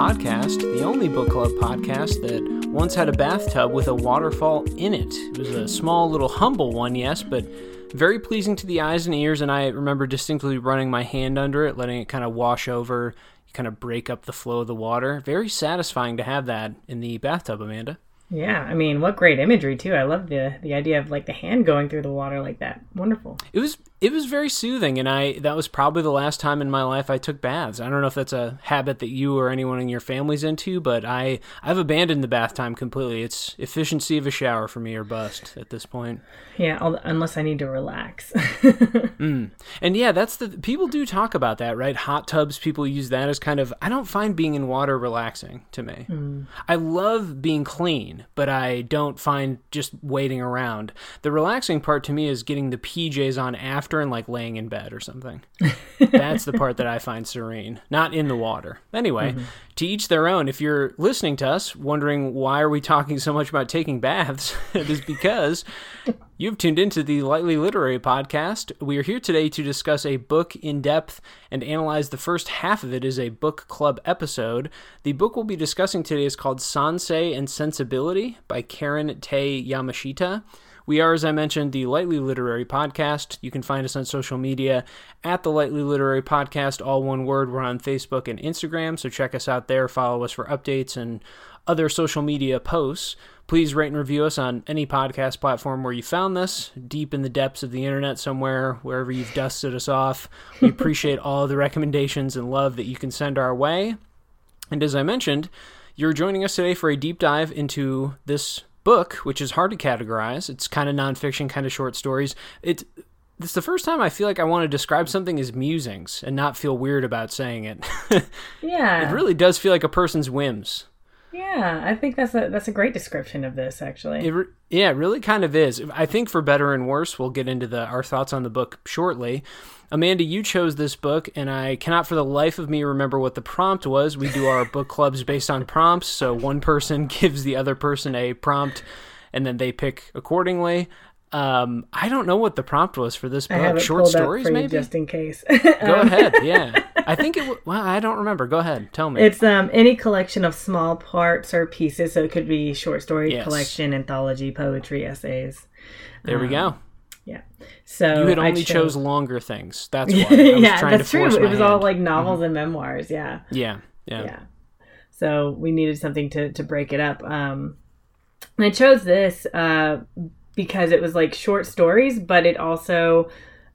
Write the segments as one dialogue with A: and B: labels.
A: podcast, the only book club podcast that once had a bathtub with a waterfall in it. It was a small, little, humble one, yes, but very pleasing to the eyes and ears. And I remember distinctly running my hand under it, letting it kind of wash over, kind of break up the flow of the water. Very satisfying to have that in the bathtub, Amanda.
B: Yeah, I mean, what great imagery too. I love the the idea of like the hand going through the water like that. Wonderful.
A: It was it was very soothing and i that was probably the last time in my life i took baths. I don't know if that's a habit that you or anyone in your family's into but i i've abandoned the bath time completely. It's efficiency of a shower for me or bust at this point.
B: Yeah unless i need to relax.
A: Mm. and yeah that's the people do talk about that right? Hot tubs people use that as kind of i don't find being in water relaxing to me. Mm. i love being clean but i don't find just waiting around. The relaxing part to me is getting the pjs on after after and like laying in bed or something. That's the part that I find serene, not in the water. Anyway, mm-hmm. to each their own. If you're listening to us wondering why are we talking so much about taking baths, it is because you've tuned into the Lightly Literary podcast. We are here today to discuss a book in depth and analyze the first half of it as a book club episode. The book we'll be discussing today is called Sansei and Sensibility by Karen Tei Yamashita. We are, as I mentioned, the Lightly Literary Podcast. You can find us on social media at the Lightly Literary Podcast, all one word. We're on Facebook and Instagram, so check us out there. Follow us for updates and other social media posts. Please rate and review us on any podcast platform where you found this, deep in the depths of the internet somewhere, wherever you've dusted us off. We appreciate all the recommendations and love that you can send our way. And as I mentioned, you're joining us today for a deep dive into this book, which is hard to categorize. It's kind of nonfiction, kind of short stories. It's it's the first time I feel like I want to describe something as musings and not feel weird about saying it.
B: yeah,
A: it really does feel like a person's whims.
B: Yeah, I think that's a that's a great description of this actually.
A: It re- yeah, it really kind of is. I think for better and worse, we'll get into the our thoughts on the book shortly. Amanda, you chose this book, and I cannot for the life of me remember what the prompt was. We do our book clubs based on prompts, so one person gives the other person a prompt, and then they pick accordingly. Um, I don't know what the prompt was for this book. Short stories, maybe,
B: just in case.
A: Go um, ahead. Yeah, I think it. W- well, I don't remember. Go ahead. Tell me.
B: It's um any collection of small parts or pieces. So it could be short story yes. collection, anthology, poetry, essays.
A: There um, we go.
B: Yeah. So
A: you had only chose... chose longer things. That's why. yeah, that's true.
B: It was
A: hand.
B: all like novels mm-hmm. and memoirs. Yeah.
A: Yeah. Yeah.
B: Yeah. So we needed something to to break it up. Um, I chose this uh because it was like short stories, but it also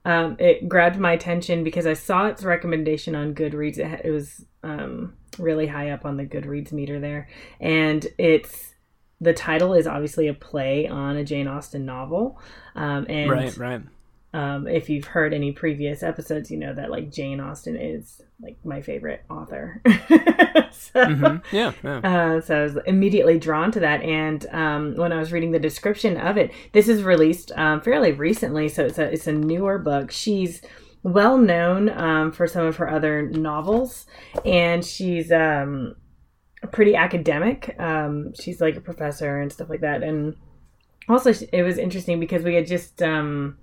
B: um, it grabbed my attention because I saw its recommendation on Goodreads. It, it was um, really high up on the Goodreads meter there, and it's the title is obviously a play on a Jane Austen novel. Um, and
A: right, right.
B: Um, if you've heard any previous episodes, you know that like Jane Austen is like my favorite author. so,
A: mm-hmm. Yeah. yeah.
B: Uh, so I was immediately drawn to that, and um, when I was reading the description of it, this is released um, fairly recently, so it's a it's a newer book. She's well known um, for some of her other novels, and she's um, pretty academic. Um, she's like a professor and stuff like that, and also it was interesting because we had just um,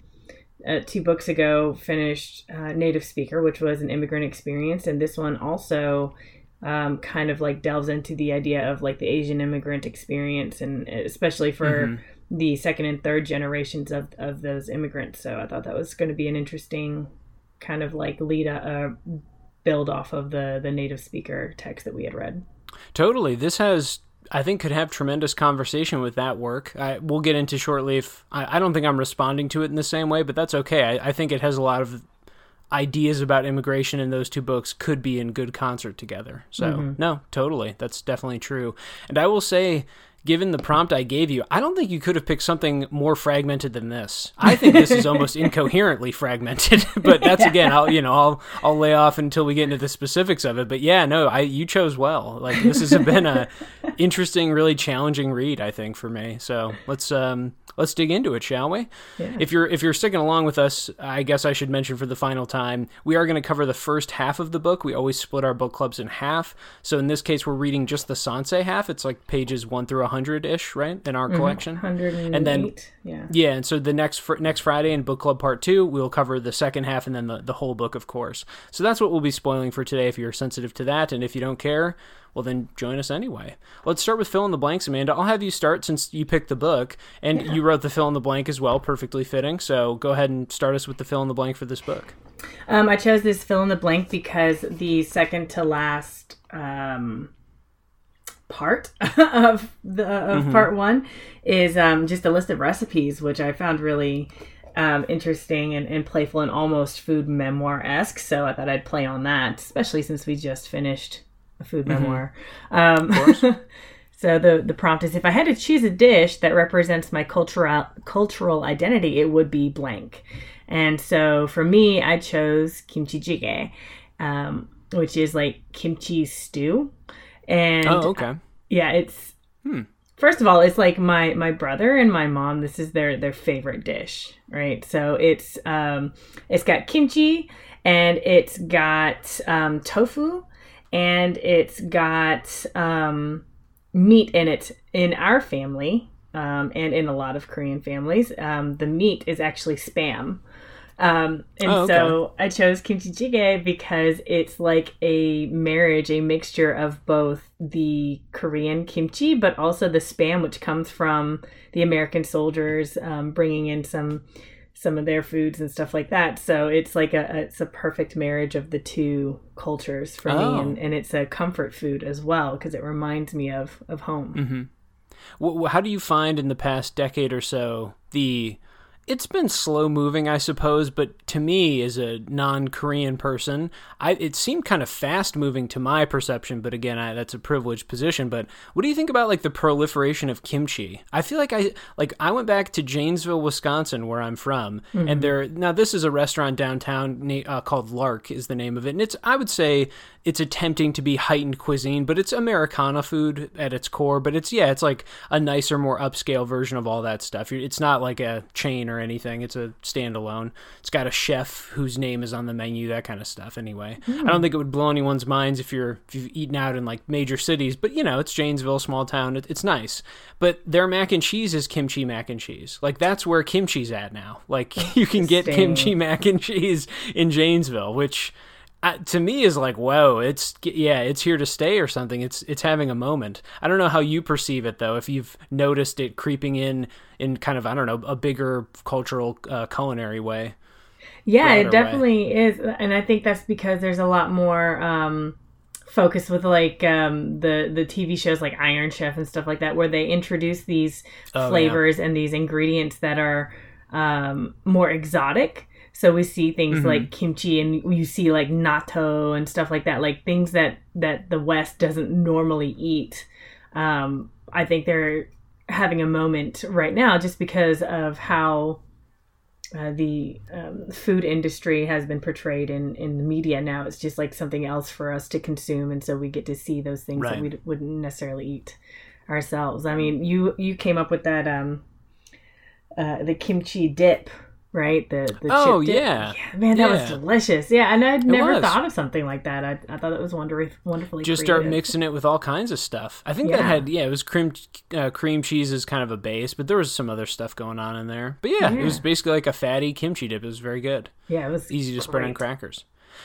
B: uh, two books ago finished uh, Native Speaker, which was an immigrant experience, and this one also um, kind of like delves into the idea of like the Asian immigrant experience, and especially for mm-hmm. the second and third generations of of those immigrants. So I thought that was going to be an interesting kind of like lead a, uh, build off of the the Native Speaker text that we had read.
A: Totally, this has I think could have tremendous conversation with that work. I, we'll get into shortly. If I, I, don't think I'm responding to it in the same way, but that's okay. I, I, think it has a lot of ideas about immigration, and those two books could be in good concert together. So mm-hmm. no, totally, that's definitely true. And I will say, given the prompt I gave you, I don't think you could have picked something more fragmented than this. I think this is almost incoherently fragmented. but that's again, I'll you know, I'll I'll lay off until we get into the specifics of it. But yeah, no, I you chose well. Like this has been a interesting, really challenging read, I think, for me. So let's um let's dig into it, shall we? Yeah. If you're if you're sticking along with us, I guess I should mention for the final time, we are going to cover the first half of the book. We always split our book clubs in half. So in this case, we're reading just the Sansei half. It's like pages one through hundred ish, right, in our collection.
B: Hundred
A: And then-
B: yeah.
A: Yeah, and so the next fr- next Friday in book club part two, we'll cover the second half and then the, the whole book, of course. So that's what we'll be spoiling for today. If you're sensitive to that, and if you don't care, well then join us anyway. Let's start with fill in the blanks, Amanda. I'll have you start since you picked the book and you wrote the fill in the blank as well, perfectly fitting. So go ahead and start us with the fill in the blank for this book.
B: Um, I chose this fill in the blank because the second to last um, part of the of part one is um, just a list of recipes, which I found really um, interesting and, and playful and almost food memoir esque. So I thought I'd play on that, especially since we just finished a food memoir. Um, so the the prompt is: if I had to choose a dish that represents my cultural cultural identity, it would be blank. And so for me, I chose kimchi jjigae, um, which is like kimchi stew. And
A: Oh, okay.
B: yeah, it's first of all, it's like my my brother and my mom. This is their their favorite dish, right? So it's um it's got kimchi and it's got um, tofu and it's got um, meat in it. In our family, um, and in a lot of Korean families, um, the meat is actually spam. Um, and
A: Oh, okay.
B: so I chose kimchi jjigae because it's like a marriage, a mixture of both the Korean kimchi, but also the spam, which comes from the American soldiers um, bringing in some some of their foods and stuff like that. So it's like a, a it's a perfect marriage of the two cultures for
A: Oh.
B: me, and, and it's a comfort food as well because it reminds me of of home.
A: Wh- How do you find in the past decade or so the? It's been slow moving, I suppose, but to me, as a non-Korean person, I it seemed kind of fast moving to my perception. But again, I, that's a privileged position. But what do you think about like the proliferation of kimchi? I feel like I like I went back to Janesville, Wisconsin, where I'm from, and there now this is a restaurant downtown uh, called Lark is the name of it, and it's I would say it's attempting to be heightened cuisine, but it's Americana food at its core. But it's yeah, it's like a nicer, more upscale version of all that stuff. It's not like a chain or anything. It's a standalone. It's got a chef whose name is on the menu, that kind of stuff. Anyway, I don't hmm. think it would blow anyone's minds if you're if you've eaten out in like major cities. But you know, it's Janesville, small town. It, it's nice. But their mac and cheese is kimchi mac and cheese. Like that's where kimchi's at now. Like you can get kimchi mac and cheese in Janesville, which uh, to me is like whoa it's yeah it's here to stay or something it's it's having a moment i don't know how you perceive it though if you've noticed it creeping in in kind of i don't know a bigger cultural uh, culinary way
B: Yeah, it
A: way.
B: definitely is, and I think that's because there's a lot more um, focus with like um, the the TV shows like Iron Chef and stuff like that, where they introduce these
A: Oh, yeah.
B: flavors and these ingredients that are um, more exotic. So we see things
A: Mm-hmm.
B: like kimchi, and you see like natto and stuff like that, like things that that the West doesn't normally eat. Um, I think they're having a moment right now just because of how uh, the um, food industry has been portrayed in, in the media now. It's just like something else for us to consume, and so we get to see those things
A: Right.
B: that we d- wouldn't necessarily eat ourselves. I mean, you you came up with that um, uh, the kimchi dip, right? The, the
A: Oh,
B: dip.
A: yeah.
B: man, that was delicious. Yeah, and I'd never thought of something like that. I, I thought it was wonder- wonderfully
A: just start mixing it with all kinds of stuff i think that had yeah it was cream uh, cream cheese is kind of a base but there was some other stuff going on in there but yeah, it was basically like a fatty kimchi dip it was very good
B: Yeah, it was
A: easy to spread on crackers.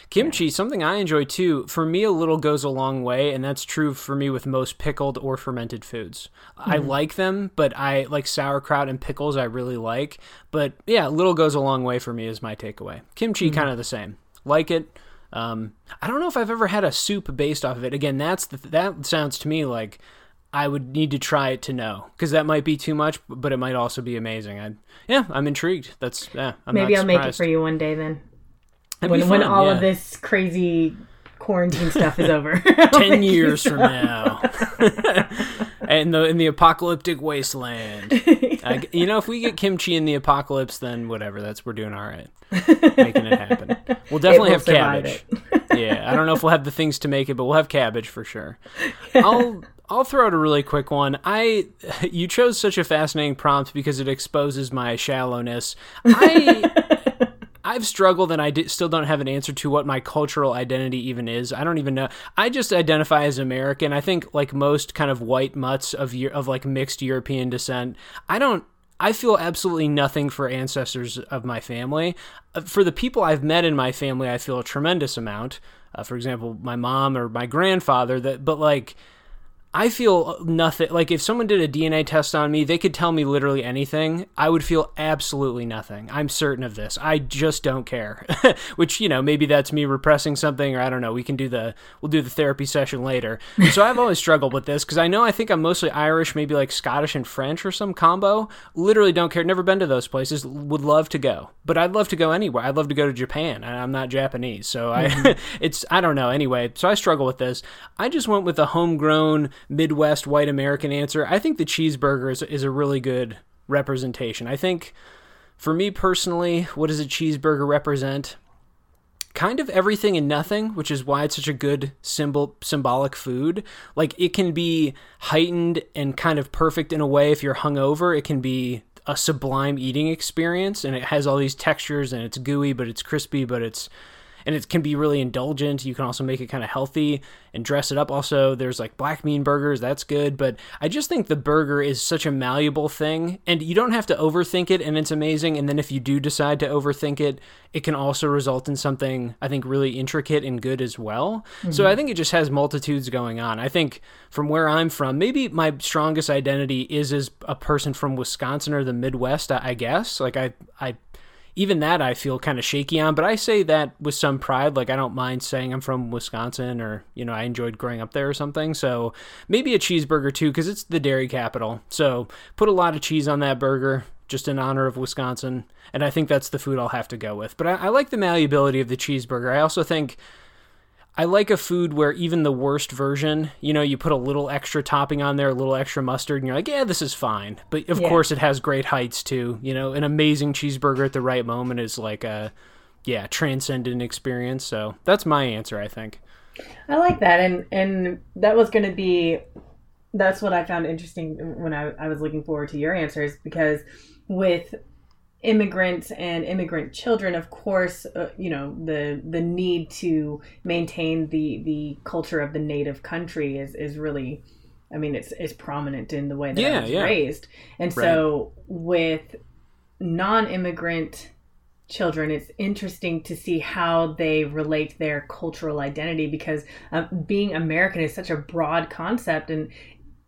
A: Kimchi, something I enjoy too. For me, a little goes a long way, and that's true for me with most pickled or fermented foods. I
B: Mm-hmm.
A: like them, but I like sauerkraut and pickles. I really like, but yeah, a little goes a long way for me. Is my takeaway. Kimchi,
B: Mm-hmm.
A: kind of the same. Like it. Um, I don't know if I've ever had a soup based off of it. Again, that's the, that sounds to me like I would need to try it to know because that might be too much, but it might also be amazing. I yeah, I'm intrigued. That's yeah. I'm
B: Maybe I'll make it for you one day then. When
A: be
B: when all
A: yeah.
B: of this crazy quarantine stuff is over.
A: 10 years from now in the in the apocalyptic wasteland I, you know if we get kimchi in the apocalypse then whatever that's we're doing all right making it happen we'll definitely have cabbage yeah i don't know if we'll have the things to make it but we'll have cabbage for sure i'll I'll throw out a really quick one. I you chose such a fascinating prompt because it exposes my shallowness. I I've struggled and I d- still don't have an answer to what my cultural identity even is. I don't even know. I just identify as American. I think like most kind of white mutts of of like mixed European descent, I don't I feel absolutely nothing for ancestors of my family. Uh, for the people I've met in my family, I feel a tremendous amount. Uh, for example, my mom or my grandfather. That, but like I feel nothing. Like if someone did a DNA test on me, they could tell me literally anything. I would feel absolutely nothing. I'm certain of this. I just don't care. Which you know, maybe that's me repressing something, or I don't know. We can do the we'll do the therapy session later. so I've always struggled with this because I know I think I'm mostly Irish, maybe like Scottish and French or some combo. Literally don't care. Never been to those places. Would love to go, but I'd love to go anywhere. I'd love to go to Japan. I'm not Japanese, so mm-hmm. I it's I don't know. Anyway, so I struggle with this. I just went with a homegrown Midwest white American answer, I think the cheeseburger is, is a really good representation. I think for me personally, what does a cheeseburger represent? Kind of everything and nothing, which is why it's such a good symbol symbolic food. Like it can be heightened and kind of perfect in a way if you're hungover. It can be a sublime eating experience and it has all these textures and it's gooey but it's crispy but it's and it can be really indulgent. You can also make it kind of healthy and dress it up. Also, there's like black bean burgers, that's good. But I just think the burger is such a malleable thing, and you don't have to overthink it, and it's amazing. And then if you do decide to overthink it, it can also result in something I think really intricate and good as well. Mm-hmm. So I think it just has multitudes going on. I think from where I'm from, maybe my strongest identity is as a person from Wisconsin or the Midwest. I guess like I I even that I feel kind of shaky on, but I say that with some pride. Like I don't mind saying I'm from Wisconsin or, you know, I enjoyed growing up there or something. So maybe a cheeseburger too, because it's the dairy capital. So put a lot of cheese on that burger just in honor of Wisconsin. And I think that's the food I'll have to go with. But I, I like the malleability of the cheeseburger. I also think I like a food where even the worst version, you know, you put a little extra topping on there, a little extra mustard, and you're like, yeah, this is fine. But of yeah. course, it has great heights too. You know, an amazing cheeseburger at the right moment is like a, yeah, transcendent experience. So that's my answer, I think.
B: I like that, and and that was going to be, that's what I found interesting when I, I was looking forward to your answers because with immigrants and immigrant children of course uh, you know the the need to maintain the the culture of the native country is is really i mean it's it's prominent in the way that yeah, i was yeah. raised and right. so with non-immigrant children it's interesting to see how they relate their cultural identity because uh, being american is such a broad concept and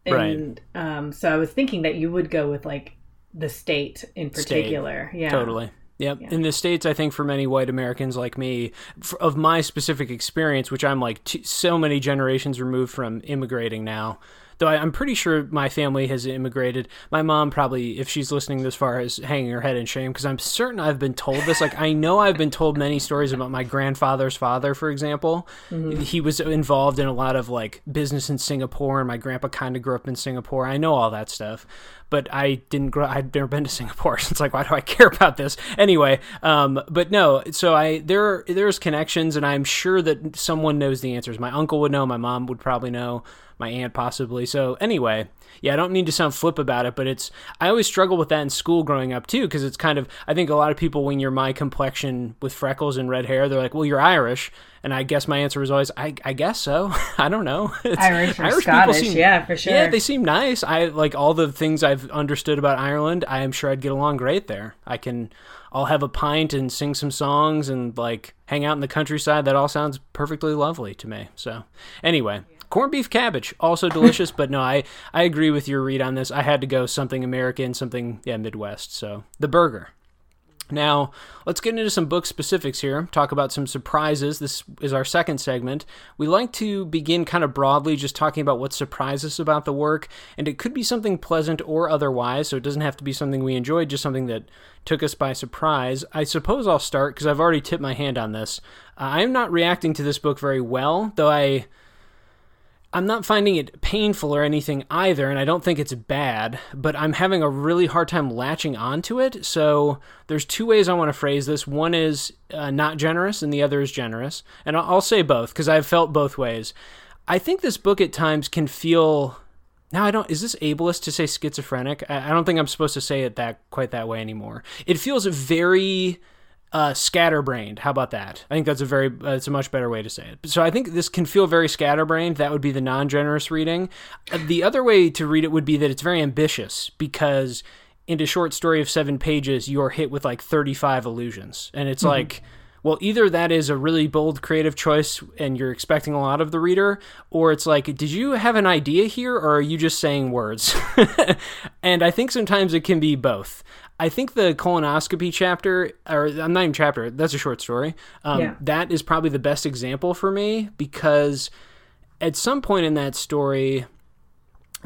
B: and right. um, so i was thinking that you would go with like the state in particular. State. Yeah.
A: Totally. Yep. Yeah. In the States, I think for many white Americans like me, of my specific experience, which I'm like t- so many generations removed from immigrating now, though I, am pretty sure my family has immigrated. My mom probably, if she's listening this far, is hanging her head in shame because I'm certain I've been told this. Like I know I've been told many stories about my grandfather's father, for example. Mm-hmm. He was involved in a lot of like business in Singapore, and my grandpa kind of grew up in Singapore. I know all that stuff but I didn't grow. I'd never been to Singapore, so it's like, why do I care about this anyway? Um, but no, so I there there's connections, and I'm sure that someone knows the answers. My uncle would know. My mom would probably know my aunt possibly. So anyway, yeah, I don't need to sound flip about it, but it's I always struggle with that in school growing up too because it's kind of I think a lot of people when you're my complexion with freckles and red hair, they're like, "Well, you're Irish." And I guess my answer was always, I, I guess so. I don't know.
B: It's, Irish or Irish Scottish, seem, yeah, for sure.
A: Yeah, they seem nice. I like all the things I've understood about Ireland. I am sure I'd get along great there. I can, I'll have a pint and sing some songs and like hang out in the countryside. That all sounds perfectly lovely to me. So, anyway, corned beef cabbage also delicious but no i i agree with your read on this i had to go something american something yeah midwest so the burger now, let's get into some book specifics here, talk about some surprises. This is our second segment. We like to begin kind of broadly, just talking about what surprises us about the work, and it could be something pleasant or otherwise, so it doesn't have to be something we enjoyed, just something that took us by surprise. I suppose I'll start because I've already tipped my hand on this. Uh, I am not reacting to this book very well, though I I'm not finding it painful or anything either, and I don't think it's bad, but I'm having a really hard time latching onto it. So there's two ways I want to phrase this. One is uh, not generous, and the other is generous. And I'll, I'll say both because I've felt both ways. I think this book at times can feel. Now I don't. Is this ableist to say schizophrenic? I, I don't think I'm supposed to say it that quite that way anymore. It feels very uh, scatterbrained. How about that? I think that's a very uh, it's a much better way to say it. So I think this can feel very scatterbrained. That would be the non-generous reading. Uh, the other way to read it would be that it's very ambitious because in a short story of seven pages, you're hit with like 35 illusions, and it's mm-hmm. like. Well, either that is a really bold creative choice and you're expecting a lot of the reader, or it's like, did you have an idea here or are you just saying words? and I think sometimes it can be both. I think the colonoscopy chapter, or I'm not even chapter, that's a short story. Um, yeah. That is probably the best example for me because at some point in that story,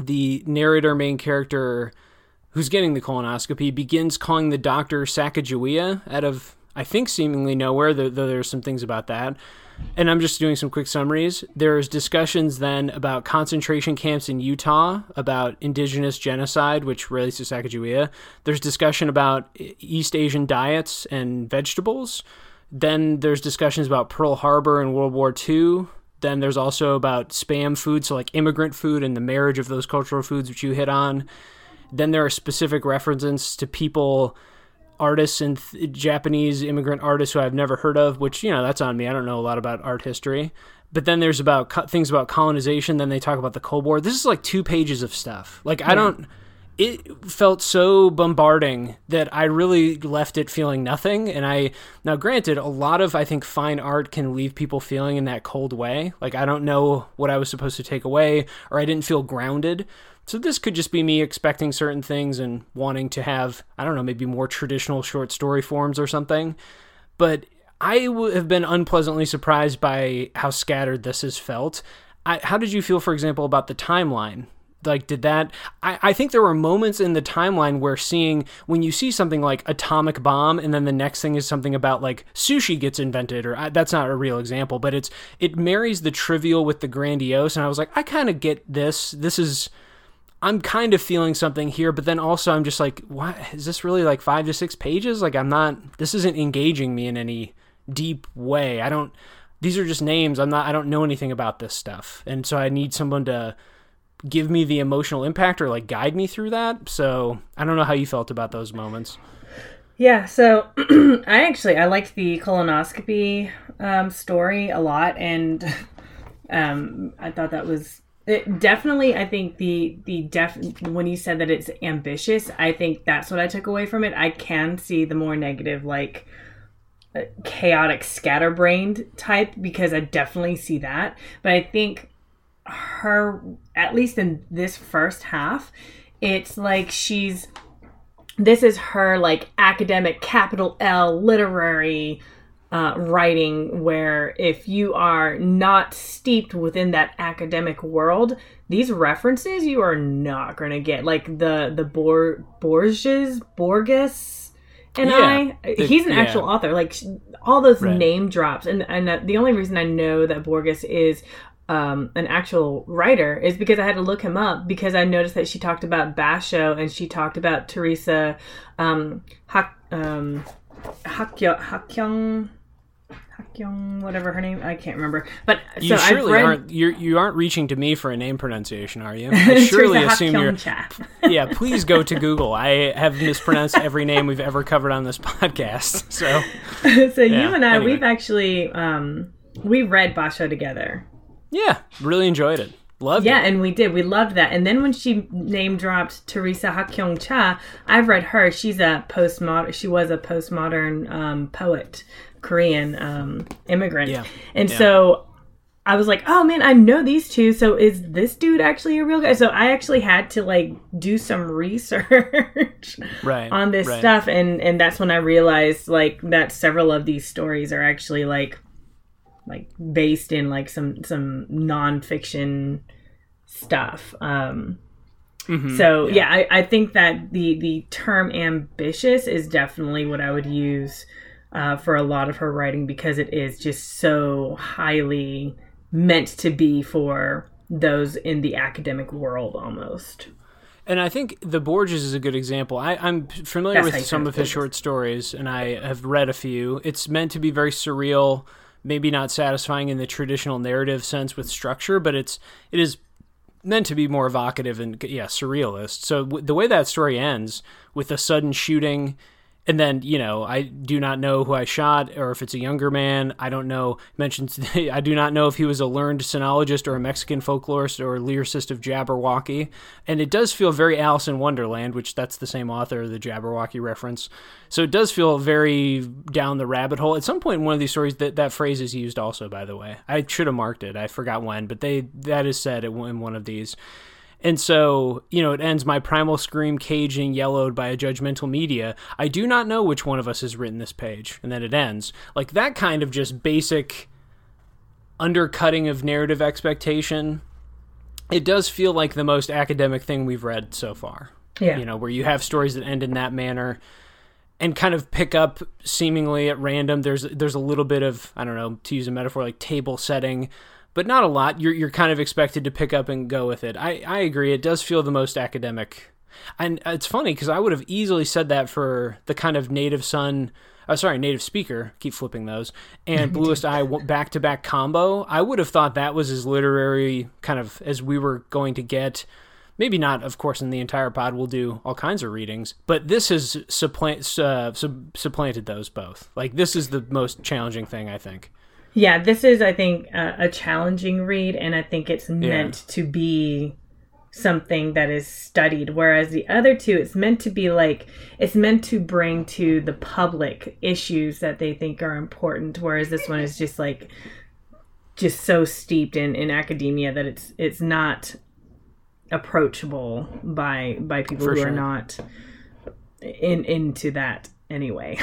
A: the narrator, main character, who's getting the colonoscopy, begins calling the doctor Sacagawea out of, I think, seemingly nowhere, though, though there's some things about that and I'm just doing some quick summaries. There's discussions then about concentration camps in Utah, about indigenous genocide, which relates to Sacagawea. There's discussion about East Asian diets and vegetables. Then there's discussions about Pearl Harbor and World War II. Then there's also about spam food, so like immigrant food and the marriage of those cultural foods, which you hit on. Then there are specific references to people artists and th- Japanese immigrant artists who I've never heard of, which, you know, that's on me. I don't know a lot about art history. But then there's about co- things about colonization. Then they talk about the Cold War. This is like two pages of stuff. Like, I don't. It felt so bombarding that I really left it feeling nothing. And I, now granted, a lot of, I think, fine art can leave people feeling in that cold way. Like, I don't know what I was supposed to take away, or I didn't feel grounded. So this could just be me expecting certain things and wanting to have, I don't know, maybe more traditional short story forms or something. But I have been unpleasantly surprised by how scattered this has felt. I, how did you feel, for example, about the timeline? Like, did that? I, I think there were moments in the timeline where seeing when you see something like atomic bomb, and then the next thing is something about like sushi gets invented, or I, that's not a real example, but it's it marries the trivial with the grandiose, and I was like, I kind of get this. This is I'm kind of feeling something here, but then also I'm just like, what is this really like five to six pages? Like I'm not. This isn't engaging me in any deep way. I don't. These are just names. I'm not. I don't know anything about this stuff, and so I need someone to give me the emotional impact or like guide me through that. So I don't know how you felt about those moments.
B: Yeah, so I actually I liked the colonoscopy um, story a lot, and um, I thought that was it definitely, I think the the def when you said that it's ambitious, I think that's what I took away from it. I can see the more negative, like uh, chaotic, scatterbrained type because I definitely see that. But I think her, at least in this first half, it's like she's this is her like academic capital L literary uh, writing where if you are not steeped within that academic world, these references you are not going to get. Like the the Bor- Borges, Borges, and yeah, I, the, he's an yeah. actual author. Like all those right. name drops, and and the only reason I know that Borges is um, an actual writer is because I had to look him up because I noticed that she talked about Basho and she talked about Theresa um, Hak, um, Hakyong Hakyong, whatever her name, I can't remember. But
A: you so surely read... aren't you're, you aren't reaching to me for a name pronunciation, are you? I surely assume you're. yeah, please go to Google. I have mispronounced every name we've ever covered on this podcast. So,
B: so yeah, you and I, anyway. we've actually um, we read Basho together.
A: Yeah, really enjoyed it. Loved
B: yeah,
A: it.
B: and we did. We loved that. And then when she name dropped Theresa Hak Kyung Cha, I've read her. She's a postmodern. She was a postmodern um, poet Korean um, immigrant. Yeah. And yeah. so I was like, oh man, I know these two. So is this dude actually a real guy? So I actually had to like do some research
A: right,
B: on this
A: right.
B: stuff, and and that's when I realized like that several of these stories are actually like like based in like some some nonfiction stuff. Um, Mm-hmm. So yeah, yeah I, I, think that the the term ambitious is definitely what I would use uh, for a lot of her writing because it is just so highly meant to be for those in the academic world almost.
A: And I think the Borges is a good example. I, I'm familiar That's with some of his short stories, and I have read a few. It's meant to be very surreal, maybe not satisfying in the traditional narrative sense with structure, but it's it is meant to be more evocative and yeah, surrealist. So w- the way that story ends with a sudden shooting and then you know I do not know who I shot or if it's a younger man. I don't know. Mentions I do not know if he was a learned sinologist or a Mexican folklorist or lyricist of Jabberwocky. And it does feel very Alice in Wonderland, which that's the same author, of the Jabberwocky reference. So it does feel very down the rabbit hole. At some point in one of these stories, that that phrase is used also. By the way, I should have marked it. I forgot when, but they that is said in one of these. And so, you know, it ends my primal scream caging yellowed by a judgmental media. I do not know which one of us has written this page. And then it ends. Like that kind of just basic undercutting of narrative expectation. It does feel like the most academic thing we've read so far.
B: Yeah.
A: You know, where you have stories that end in that manner and kind of pick up seemingly at random. There's there's a little bit of, I don't know, to use a metaphor like table setting but not a lot. You're you're kind of expected to pick up and go with it. I I agree. It does feel the most academic, and it's funny because I would have easily said that for the kind of native son. Uh, sorry, native speaker. Keep flipping those. And Bluest Eye back to back combo. I would have thought that was as literary kind of as we were going to get. Maybe not, of course, in the entire pod. We'll do all kinds of readings, but this has supplant, uh, supplanted those both. Like this is the most challenging thing I think.
B: Yeah, this is, I think, a, a challenging read, and I think it's meant yeah. to be something that is studied. Whereas the other two, it's meant to be like, it's meant to bring to the public issues that they think are important. Whereas this one is just like, just so steeped in, in academia that it's it's not approachable by by people For who sure. are not in into that anyway.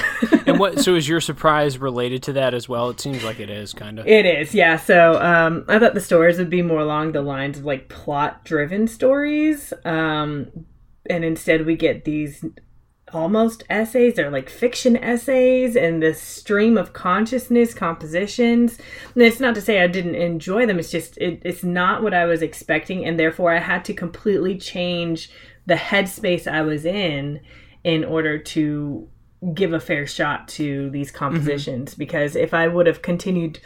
A: and what? So is your surprise related to that as well? It seems like it is kind of.
B: It is, yeah. So um, I thought the stories would be more along the lines of like plot-driven stories, um, and instead we get these almost essays they're like fiction essays and this stream of consciousness compositions and it's not to say i didn't enjoy them it's just it, it's not what i was expecting and therefore i had to completely change the headspace i was in in order to give a fair shot to these mm-hmm. compositions mm-hmm. because if I would have continued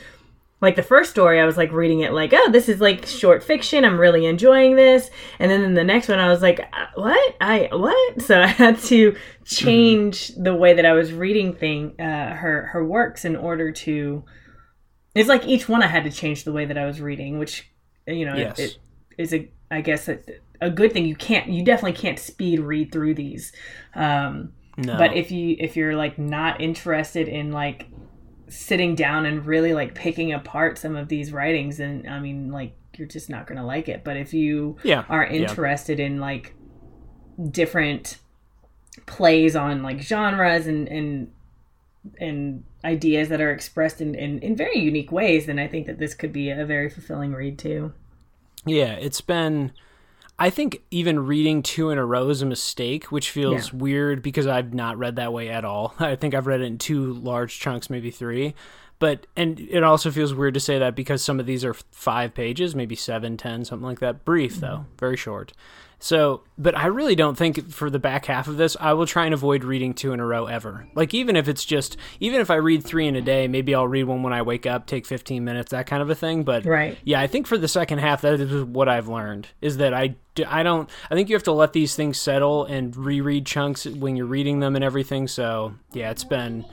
B: like the first story I was like reading it like oh this is like short fiction I'm really enjoying this and then in the next one I was like uh, what I what so I had to change mm-hmm. the way that I was reading thing uh, her her works in order to it's like each one I had to change the way that I was reading which you know yes. it, it is a I guess a, a good thing you can't you definitely can't speed read through these um no. But if you if you're like not interested in like sitting down and really like picking apart some of these writings, then I mean like you're just not gonna like it. But if you
A: yeah.
B: are interested yeah. in like different plays on like genres and and and ideas that are expressed in, in, in very unique ways, then I think that this could be a very fulfilling read too.
A: Yeah, it's been I think even reading two in a row is a mistake, which feels yeah. weird because I've not read that way at all. I think I've read it in two large chunks, maybe three. But and it also feels weird to say that because some of these are five pages, maybe seven, ten, something like that. Brief mm-hmm. though, very short. So, but I really don't think for the back half of this, I will try and avoid reading two in a row ever. Like, even if it's just, even if I read three in a day, maybe I'll read one when I wake up, take 15 minutes, that kind of a thing. But,
B: right.
A: yeah, I think for the second half, that is what I've learned is that I, I don't, I think you have to let these things settle and reread chunks when you're reading them and everything. So, yeah, it's been,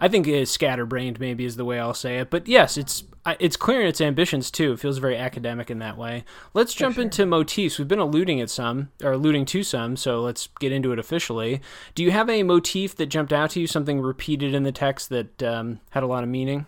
A: I think it is scatterbrained, maybe is the way I'll say it. But yes, it's it's clear in its ambitions too. It feels very academic in that way. Let's jump sure. into motifs. We've been alluding at some or alluding to some, so let's get into it officially. Do you have a motif that jumped out to you? Something repeated in the text that um, had a lot of meaning?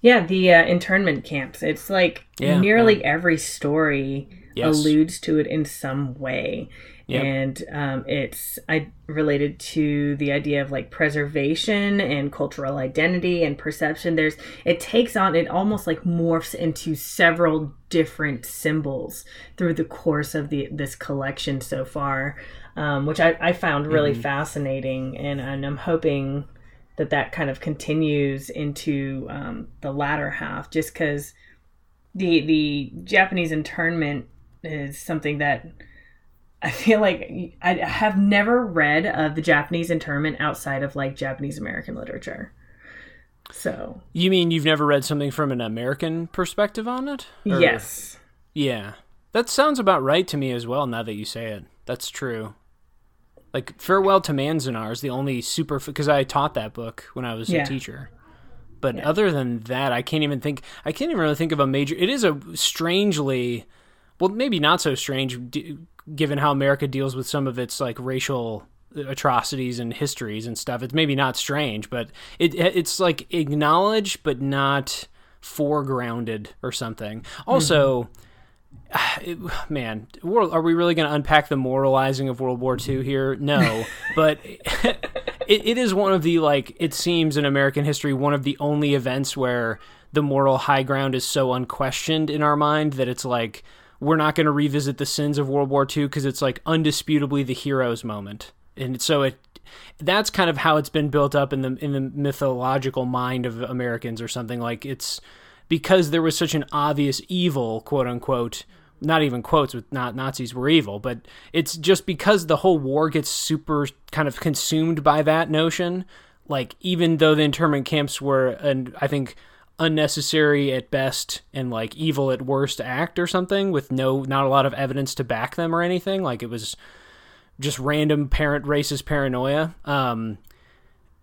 B: Yeah, the uh, internment camps. It's like yeah, nearly yeah. every story yes. alludes to it in some way. Yep. And um, it's I related to the idea of like preservation and cultural identity and perception. There's it takes on it almost like morphs into several different symbols through the course of the this collection so far, um, which I, I found really mm-hmm. fascinating, and, and I'm hoping that that kind of continues into um, the latter half, just because the the Japanese internment is something that I feel like I have never read of the Japanese internment outside of like Japanese American literature. So
A: you mean you've never read something from an American perspective on it?
B: Or... Yes.
A: Yeah, that sounds about right to me as well. Now that you say it, that's true. Like Farewell to Manzanar is the only super because I taught that book when I was
B: Yeah.
A: a teacher. But
B: Yeah.
A: other than that, I can't even think. I can't even really think of a major. It is a strangely, well, maybe not so strange, d- given how America deals with some of its like racial atrocities and histories and stuff. It's maybe not strange, but it it's like acknowledged but not foregrounded or something. Also. it- man, are we really going to unpack the moralizing of World War II here? No, but it, it is one of the like it seems in American history one of the only events where the moral high ground is so unquestioned in our mind that it's like we're not going to revisit the sins of World War II because it's like undisputably the hero's moment, and so it that's kind of how it's been built up in the in the mythological mind of Americans or something like it's because there was such an obvious evil, quote unquote, not even quotes with not Nazis were evil, but it's just because the whole war gets super kind of consumed by that notion. Like even though the internment camps were, and I think unnecessary at best and like evil at worst act or something with no not a lot of evidence to back them or anything like it was just random parent racist paranoia um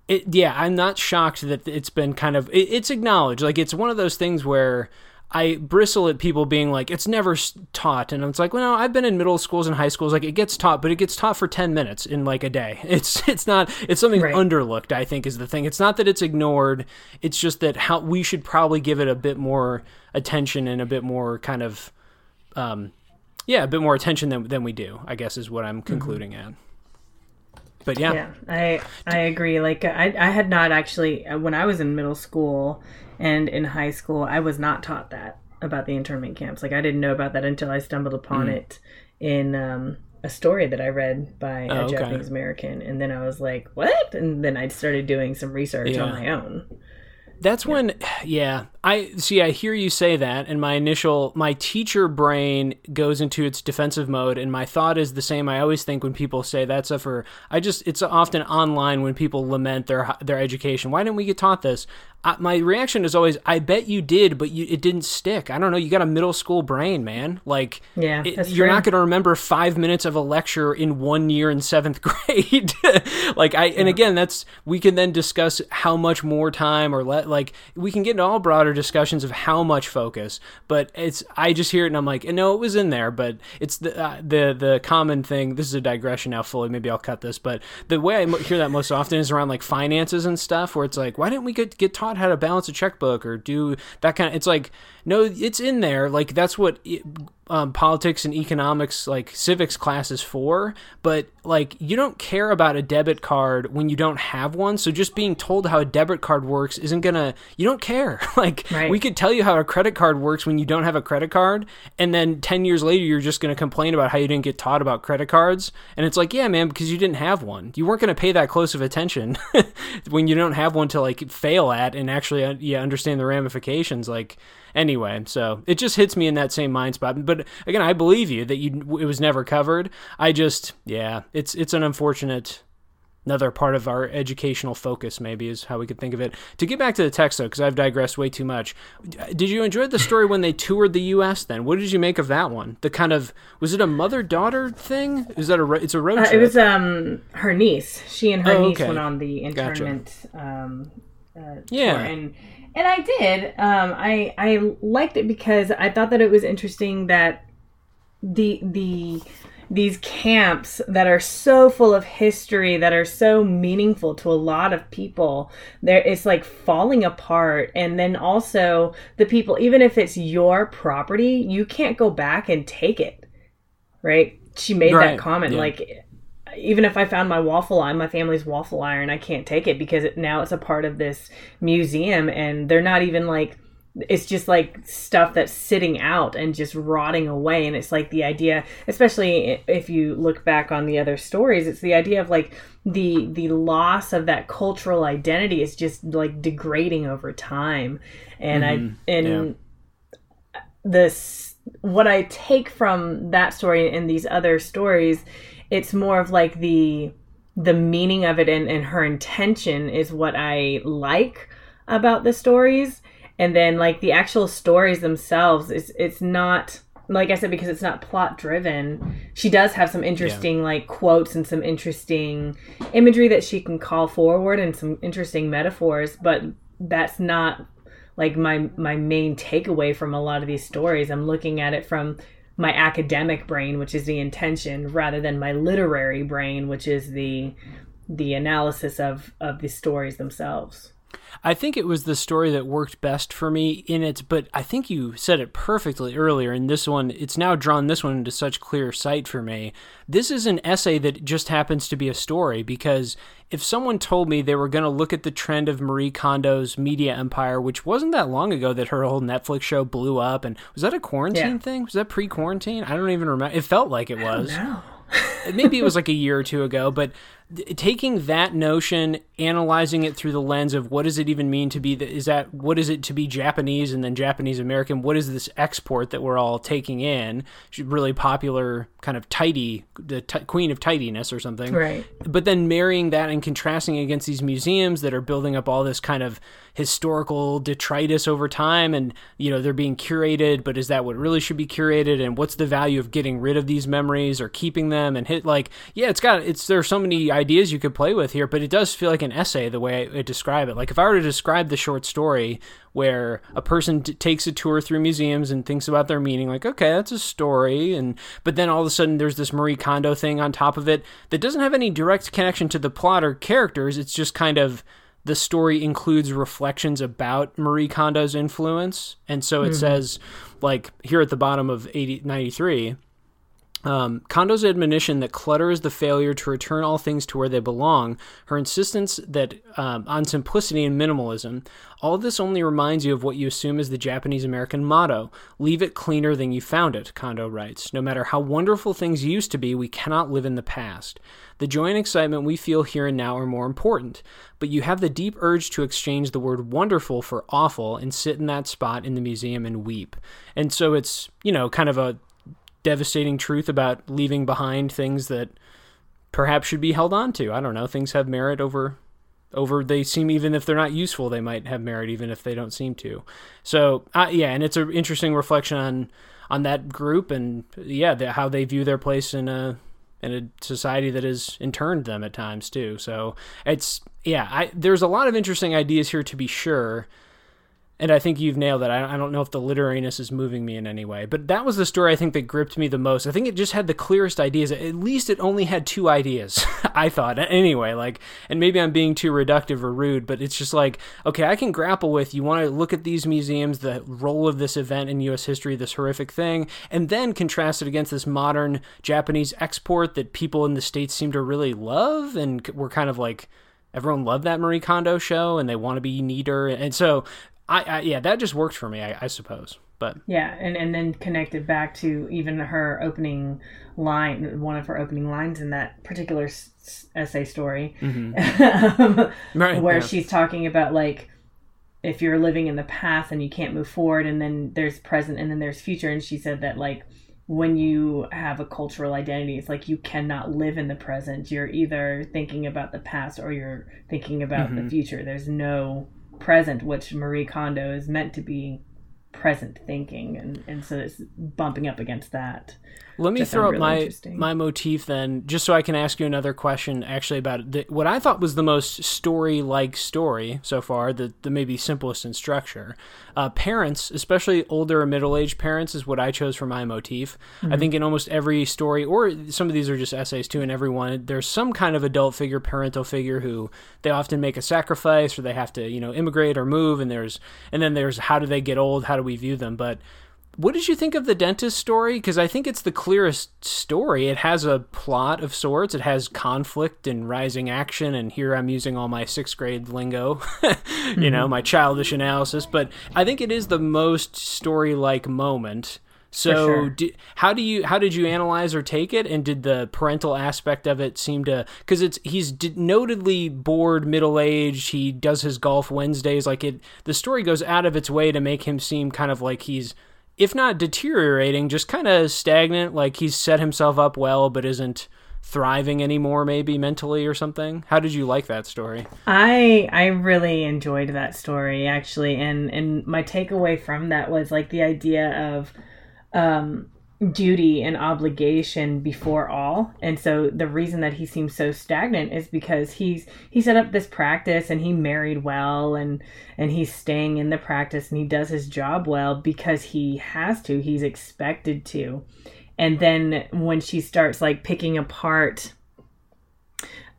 A: it, yeah, I'm not shocked that it's been kind of it, it's acknowledged. Like it's one of those things where I bristle at people being like it's never taught, and it's like, well, no, I've been in middle schools and high schools. Like it gets taught, but it gets taught for ten minutes in like a day. It's it's not it's something
B: Right.
A: underlooked. I think is the thing. It's not that it's ignored. It's just that how we should probably give it a bit more attention and a bit more kind of, um, yeah, a bit more attention than than we do. I guess is what I'm concluding at. But yeah,
B: Yeah, I I agree. Like I I had not actually uh, when I was in middle school and in high school, I was not taught that about the internment camps. Like I didn't know about that until I stumbled upon
A: Mm.
B: it in um, a story that I read by
A: Oh,
B: a
A: okay.
B: Japanese American, and then I was like, "What?" And then I started doing some research on my own.
A: That's when, yeah. I see. I hear you say that, and my initial, my teacher brain goes into its defensive mode, and my thought is the same. I always think when people say that stuff, or I just, it's often online when people lament their their education. Why didn't we get taught this? I, my reaction is always, I bet you did, but you, it didn't stick. I don't know. You got a middle school brain, man. Like,
B: Yeah,
A: it- you're not going to remember five minutes of a lecture in one year in seventh grade. like I, and again, that's we can then discuss how much more time or let like we can get into all broader discussions of how much focus. But it's I just hear it and I'm like, no, it was in there, but it's the uh, the the common thing. This is a digression now. Fully, maybe I'll cut this, but the way I hear that most often is around like finances and stuff, where it's like, why didn't we get get taught how to balance a checkbook or do that kind of? It's like, no, it's in there. Like that's what. It, um, politics and economics like civics classes for but like you don't care about a debit card when you don't have one so just being told how a debit card works isn't gonna you don't care like
B: Right.
A: we could tell you how a credit card works when you don't have a credit card and then 10 years later you're just gonna complain about how you didn't get taught about credit cards and it's like yeah man because you didn't have one you weren't gonna pay that close of attention when you don't have one to like fail at and actually uh, yeah understand the ramifications like anyway so it just hits me in that same mind spot but again i believe you that you it was never covered i just yeah it's it's an unfortunate another part of our educational focus maybe is how we could think of it to get back to the text though because i've digressed way too much did you enjoy the story when they toured the us then what did you make of that one the kind of was it a mother-daughter thing is that a it's a road
B: Uh,
A: trip
B: it was um her niece. She and her
A: Oh,
B: niece
A: okay.
B: went on the
A: Gotcha.
B: internment um, uh,
A: Yeah.
B: and and I did. Um, I I liked it because I thought that it was interesting that the the these camps that are so full of history that are so meaningful to a lot of people there it's like falling apart and then also the people even if it's your property you can't go back and take it right she made
A: Right,
B: that comment
A: yeah.
B: like even if I found my waffle iron, my family's waffle iron, I can't take it because it, now it's a part of this museum, and they're not even like it's just like stuff that's sitting out and just rotting away. And it's like the idea, especially if you look back on the other stories, it's the idea of like the the loss of that cultural identity is just like degrading over time, and I mm-hmm. and this what I take from that story and these other stories, it's more of like the the meaning of it and, and her intention is what I like about the stories. And then like the actual stories themselves, it's it's not like I said, because it's not plot driven, she does have some interesting yeah. like quotes and some interesting imagery that she can call forward and some interesting metaphors, but that's not like my my main takeaway from a lot of these stories. I'm looking at it from my academic brain, which is the intention, rather than my literary brain, which is the the analysis of of the stories themselves.
A: I think it was the story that worked best for me in it, but I think you said it perfectly earlier. In this one, it's now drawn this one into such clear sight for me. This is an essay that just happens to be a story because if someone told me they were going to look at the trend of Marie Kondo's media empire, which wasn't that long ago that her whole Netflix show blew up, and was that a quarantine yeah. thing? Was that pre quarantine? I don't even remember. It felt like it was. Maybe it was like a year or two ago, but taking that notion analyzing it through the lens of what does it even mean to be the, is that what is it to be japanese and then japanese american? What is this export that we're all taking in? Really popular kind of tidy the t- queen of tidiness or something.
B: Right.
A: But then marrying that and contrasting against these museums that are building up all this kind of historical detritus over time and you know they're being curated but is that what really should be curated? And what's the value of getting rid of these memories or keeping them? And hit like yeah it's got it's there's so many ideas you could play with here but it does feel like an essay the way I, describe it like if i were to describe the short story where a person t- takes a tour through museums and thinks about their meaning like okay that's a story and but then all of a sudden there's this marie kondo thing on top of it that doesn't have any direct connection to the plot or characters it's just kind of the story includes reflections about Marie Kondo's influence. And so it mm-hmm. says, like, here at the bottom of 80, 93, um, Kondo's admonition that clutter is the failure to return all things to where they belong, her insistence that um, on simplicity and minimalism, all this only reminds you of what you assume is the Japanese American motto: "Leave it cleaner than you found it." Kondo writes. No matter how wonderful things used to be, we cannot live in the past. The joy and excitement we feel here and now are more important, but you have the deep urge to exchange the word "wonderful" for "awful" and sit in that spot in the museum and weep. And so it's you know kind of a devastating truth about leaving behind things that perhaps should be held on to. I don't know. Things have merit over over they seem even if they're not useful they might have merit even if they don't seem to so uh, yeah and it's an interesting reflection on on that group and yeah the, how they view their place in a in a society that has interned them at times too so it's yeah I, there's a lot of interesting ideas here to be sure and I think you've nailed it. I, don't know if the literariness is moving me in any way, but that was the story I think that gripped me the most. I think it just had the clearest ideas. At least it only had two ideas, I thought. Anyway, like, and maybe I'm being too reductive or rude, but it's just like, okay, I can grapple with you want to look at these museums, the role of this event in U.S. history, this horrific thing, and then contrast it against this modern Japanese export that people in the States seem to really love, and we're kind of like, everyone loved that Marie Kondo show and they want to be neater. And so I, I yeah, that just worked for me, I, I suppose. But
B: yeah, and and then connected back to even her opening line, one of her opening lines in that particular s- essay story, mm-hmm. um, right, where yeah. she's talking about like if you're living in the past and you can't move forward, and then there's present and then there's future, and she said that like when you have a cultural identity, it's like you cannot live in the present. You're either thinking about the past or you're thinking about mm-hmm. the future. There's no present, which Marie Kondo is meant to be present thinking, and, and so it's bumping up against that.
A: Let me throw up really my my motif then, just so I can ask you another question. Actually, about the, what I thought was the most story-like story so far, the the maybe simplest in structure. Uh, parents, especially older or middle-aged parents, is what I chose for my motif. Mm-hmm. I think in almost every story, or some of these are just essays too. In every one, there's some kind of adult figure, parental figure who they often make a sacrifice, or they have to you know immigrate or move, and there's and then there's how do they get old? How do we view them? But what did you think of the dentist story? Because I think it's the clearest story. It has a plot of sorts. It has conflict and rising action. And here I'm using all my sixth grade lingo, you mm-hmm. know, my childish analysis. But I think it is the most story-like moment. So, sure. do, how do you how did you analyze or take it, and did the parental aspect of it seem to? Because it's he's notedly bored, middle aged. He does his golf Wednesdays. Like it, the story goes out of its way to make him seem kind of like he's if not deteriorating, just kind of stagnant. Like he's set himself up well, but isn't thriving anymore maybe mentally or something how did you like that story
B: i i really enjoyed that story actually and and my takeaway from that was like the idea of um duty and obligation before all. And so the reason that he seems so stagnant is because he's he set up this practice and he married well and and he's staying in the practice and he does his job well because he has to he's expected to. And then when she starts like picking apart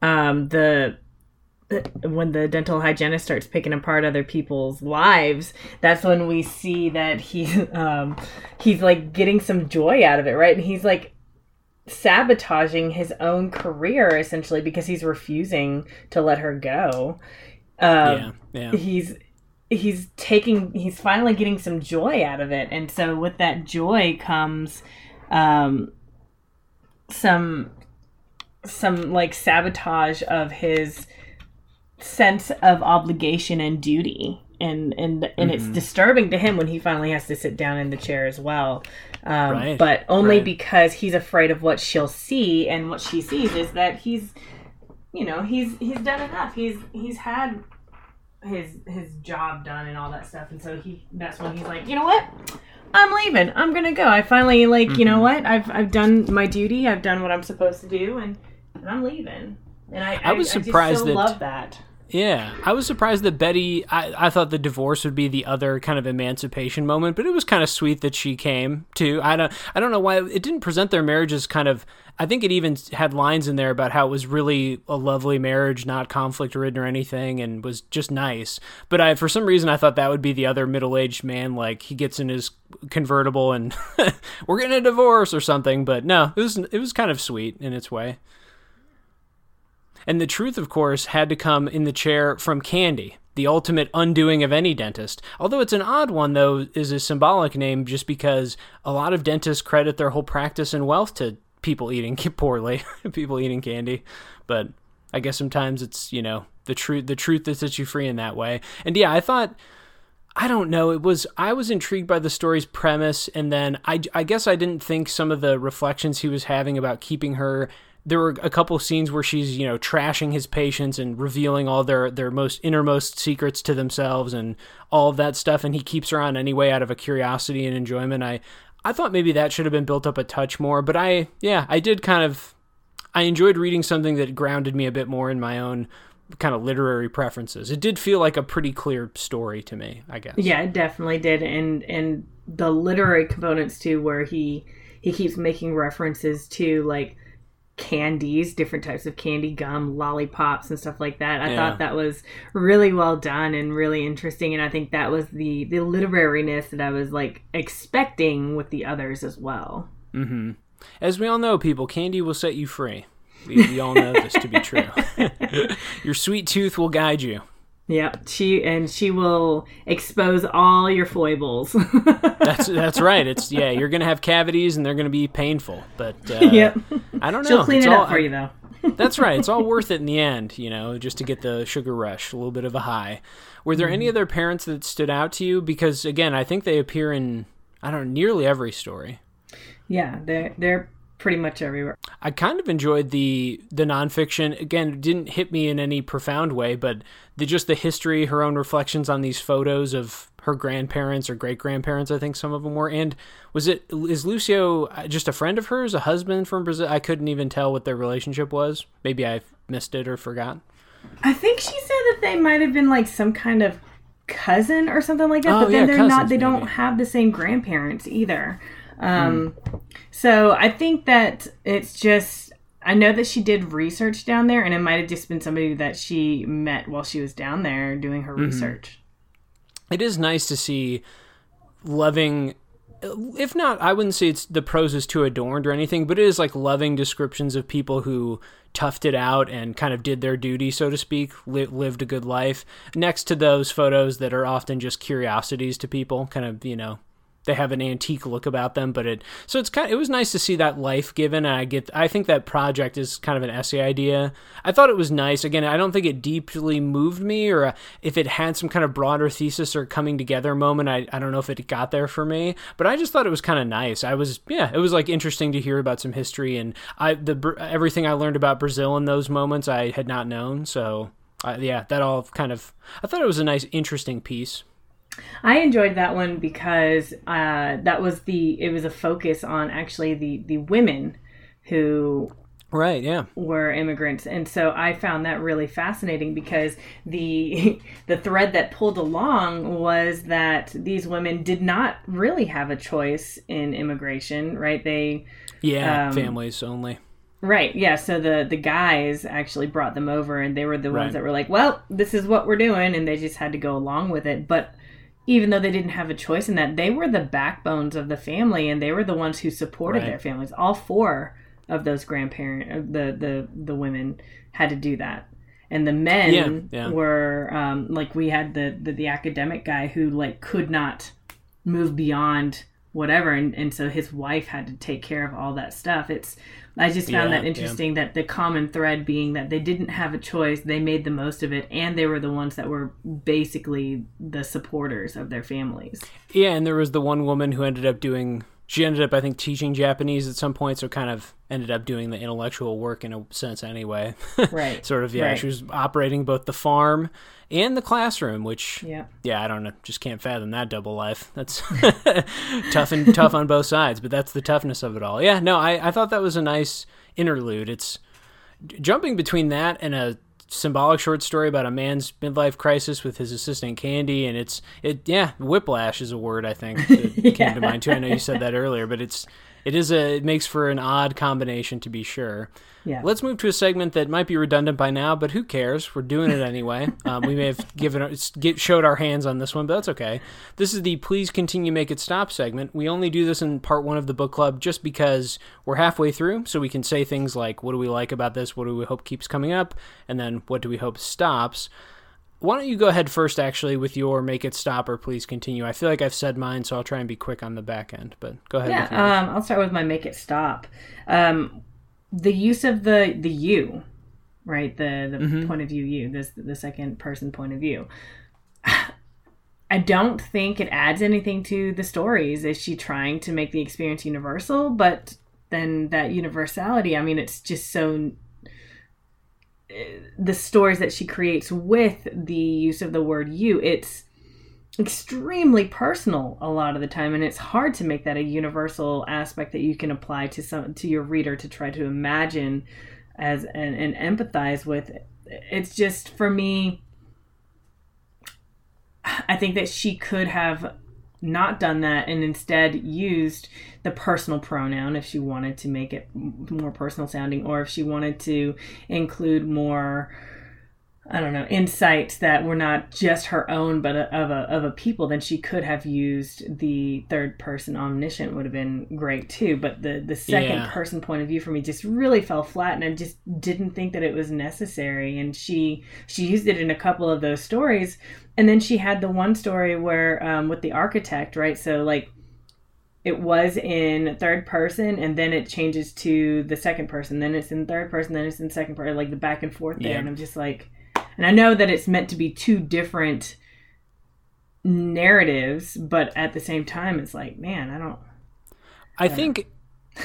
B: um the when the dental hygienist starts picking apart other people's lives, that's when we see that he um, he's like getting some joy out of it, right? And he's like sabotaging his own career essentially because he's refusing to let her go. Um, yeah, yeah. He's he's taking he's finally getting some joy out of it, and so with that joy comes um, some some like sabotage of his sense of obligation and duty. And and and mm-hmm. it's disturbing to him when he finally has to sit down in the chair as well. Um, right. but only right. because he's afraid of what she'll see. And what she sees is that he's you know he's he's done enough. He's he's had his his job done and all that stuff. And so he that's when he's like you know what? I'm leaving. I'm gonna go. I finally like mm-hmm. you know mm-hmm. what? I've i've done my duty. I've done what i'm supposed to do and, and i'm leaving. And i
A: i, was
B: I,
A: surprised
B: I
A: that
B: love that
A: yeah, I was surprised that Betty. I, I thought the divorce would be the other kind of emancipation moment, but it was kind of sweet that she came too. I don't. I don't know why it didn't present their marriage as kind of. I think it even had lines in there about how it was really a lovely marriage, not conflict ridden or anything, and was just nice. But I, for some reason, I thought that would be the other middle aged man, like he gets in his convertible and we're getting a divorce or something. But no, it was it was kind of sweet in its way. And the truth, of course, had to come in the chair from Candy, the ultimate undoing of any dentist. Although it's an odd one, though, is a symbolic name just because a lot of dentists credit their whole practice and wealth to people eating poorly, people eating candy. But I guess sometimes it's, you know, the truth the truth that sets you free in that way. And yeah, I thought I don't know. It was I was intrigued by the story's premise, and then I, I guess I didn't think some of the reflections he was having about keeping her there were a couple scenes where she's you know trashing his patients and revealing all their their most innermost secrets to themselves and all of that stuff and he keeps her on anyway out of a curiosity and enjoyment. I i thought maybe that should have been built up a touch more but i yeah i did kind of i enjoyed reading something that grounded me a bit more in my own kind of literary preferences. It did feel like a pretty clear story to me i guess.
B: Yeah it definitely did and and the literary components too where he he keeps making references to like candies, different types of candy, gum, lollipops, and stuff like that. I yeah. thought that was really well done and really interesting, and I think that was the the literariness that I was like expecting with the others as well.
A: Mm-hmm. As we all know, people, candy will set you free. We, we all know this to be true. Your sweet tooth will guide you.
B: Yep, she and she will expose all your foibles.
A: that's that's right. It's yeah, you're gonna have cavities and they're gonna be painful, but uh,
B: yep.
A: I don't know.
B: She'll clean it's it all, up for you though.
A: that's right. It's all worth it in the end, you know, just to get the sugar rush, a little bit of a high. Were there mm-hmm. any other parents that stood out to you? Because again, I think they appear in I don't know nearly every story.
B: Yeah, they're they're pretty much everywhere.
A: I kind of enjoyed the the nonfiction. Again, it didn't hit me in any profound way, but the just the history, her own reflections on these photos of her grandparents or great grandparents. I think some of them were. And was it is Lucio just a friend of hers, a husband from Brazil? I couldn't even tell what their relationship was. Maybe I missed it or forgot.
B: I think she said that they might have been like some kind of cousin or something like that. Oh, but then yeah, they're cousins, not. They maybe. don't have the same grandparents either. Um, mm. So I think that it's just, I know that she did research down there, and it might have just been somebody that she met while she was down there doing her mm-hmm. research.
A: It is nice to see loving if not i wouldn't say it's the prose is too adorned or anything but it is like loving descriptions of people who toughed it out and kind of did their duty so to speak li- lived a good life next to those photos that are often just curiosities to people kind of you know they have an antique look about them but it so it's kind of, it was nice to see that life given. I get i think that project is kind of an essay idea. I thought it was nice. Again i don't think it deeply moved me or uh, if it had some kind of broader thesis or coming together moment i, I don't know if it got there for me but i just thought it was kind of nice. I was yeah it was like interesting to hear about some history and i the everything i learned about brazil in those moments i had not known. So uh, yeah that all kind of i thought it was a nice interesting piece
B: I enjoyed that one because uh, that was the it was a focus on actually the the women who
A: right yeah.
B: were immigrants. And so i found that really fascinating because the the thread that pulled along was that these women did not really have a choice in immigration right? They
A: yeah um, families only.
B: Right yeah. So the the guys actually brought them over and they were the right. ones that were like well this is what we're doing and they just had to go along with it. But even though they didn't have a choice in that they were the backbones of the family and they were the ones who supported right. their families all four of those grandparent the the the women had to do that and the men yeah, yeah. were um, like we had the, the, the academic guy who like could not move beyond whatever and, and so his wife had to take care of all that stuff it's i just found yeah, that interesting that the common thread being that they didn't have a choice they made the most of it and they were the ones that were basically the supporters of their families
A: yeah and there was the one woman who ended up doing she ended up, I think, teaching Japanese at some point, so kind of ended up doing the intellectual work in a sense anyway.
B: Right.
A: sort of, yeah. Right. She was operating both the farm and the classroom, which,
B: yeah,
A: yeah, I don't know, just can't fathom that double life. That's tough and tough on both sides, but that's the toughness of it all. Yeah, no, I, I thought that was a nice interlude. It's jumping between that and a symbolic short story about a man's midlife crisis with his assistant Candy, and it's it yeah, whiplash is a word I think that yeah. came to mind too. I know you said that earlier, but it's it is a it makes for an odd combination to be sure.
B: Yeah.
A: Let's move to a segment that might be redundant by now, but who cares? We're doing it anyway. um, we may have given get, showed our hands on this one, but that's okay. This is the please continue make it stop segment. We only do this in part one of the book club just because we're halfway through, so we can say things like, "What do we like about this? What do we hope keeps coming up?" and then "What do we hope stops?" Why don't you go ahead first, actually, with your make it stop or please continue? I feel like I've said mine, so I'll try and be quick on the back end. But go ahead.
B: Yeah, um, I'll start with my make it stop. Um, the use of the the you, right? The the mm-hmm. point of view you, this the second person point of view. I don't think it adds anything to the stories. Is she trying to make the experience universal? But then that universality, I mean, it's just so the stories that she creates with the use of the word you it's extremely personal a lot of the time and it's hard to make that a universal aspect that you can apply to some to your reader to try to imagine as and, and empathize with. It's just for me i think that she could have not done that and instead used the personal pronoun if she wanted to make it more personal sounding or if she wanted to include more I don't know, insights that were not just her own, but a, of a of a people, then she could have used the third person omniscient would have been great too. But the the second yeah. person point of view for me just really fell flat, and I just didn't think that it was necessary. And she she used it in a couple of those stories, and then she had the one story where um, with the architect, right? So like it was in third person and then it changes to the second person then it's in third person then it's in second person like the back and forth there yeah. and i'm just like and I know that it's meant to be two different narratives, but at the same time, it's like, man, I don't.
A: I, I think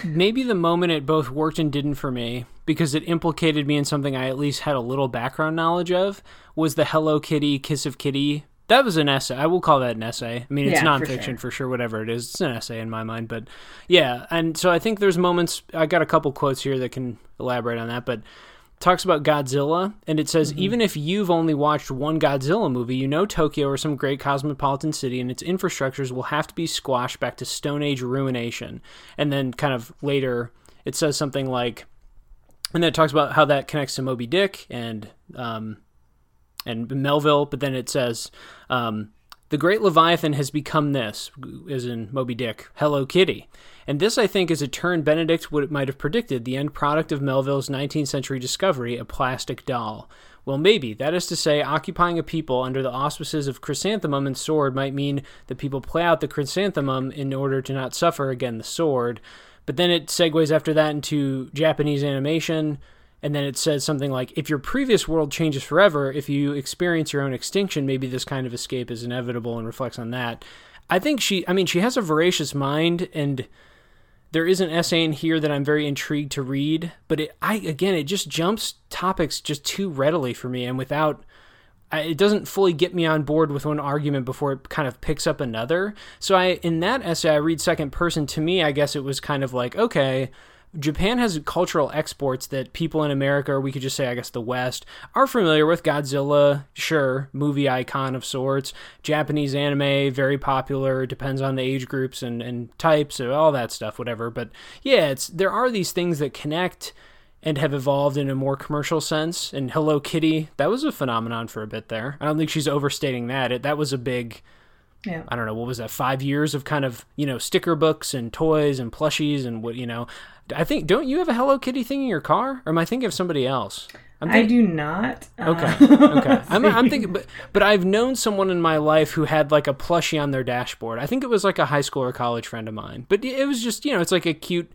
A: maybe the moment it both worked and didn't for me because it implicated me in something I at least had a little background knowledge of was the Hello Kitty Kiss of Kitty. That was an essay. I will call that an essay. I mean, it's yeah, nonfiction for sure. for sure, whatever it is. It's an essay in my mind, but yeah. And so I think there's moments. I got a couple quotes here that can elaborate on that, but talks about Godzilla, and it says mm-hmm. even if you've only watched one Godzilla movie, you know Tokyo or some great cosmopolitan city, and its infrastructures will have to be squashed back to Stone Age ruination. And then, kind of later, it says something like, and then it talks about how that connects to Moby Dick and um, and Melville, but then it says. Um, the great Leviathan has become this, as in Moby Dick, Hello Kitty. And this, I think, is a turn Benedict would might have predicted, the end product of Melville's 19th century discovery, a plastic doll. Well, maybe. That is to say, occupying a people under the auspices of chrysanthemum and sword might mean that people play out the chrysanthemum in order to not suffer again the sword. But then it segues after that into Japanese animation, and then it says something like, if your previous world changes forever, if you experience your own extinction, maybe this kind of escape is inevitable and reflects on that. I think she, I mean, she has a voracious mind and there is an essay in here that I'm very intrigued to read, but it, I again, it just jumps topics just too readily for me, and without it doesn't fully get me on board with one argument before it kind of picks up another. So I in that essay I read second person to me I guess it was kind of like okay, Japan has cultural exports that people in America, or we could just say, I guess, the West, are familiar with. Godzilla, sure, movie icon of sorts. Japanese anime, very popular. Depends on the age groups and, and types, and all that stuff, whatever. But yeah, it's there are these things that connect and have evolved in a more commercial sense. And Hello Kitty, that was a phenomenon for a bit there. I don't think she's overstating that. It that was a big. Yeah. I don't know what was that five years of kind of you know sticker books and toys and plushies and what you know I think don't you have a Hello Kitty thing in your car, or am I thinking of somebody else?
B: i do not.
A: Okay, uh, okay. I'm, I'm, thinking, but but I've known someone in my life who had like a plushie on their dashboard. I think it was like a high school or college friend of mine, but it was just you know it's like a cute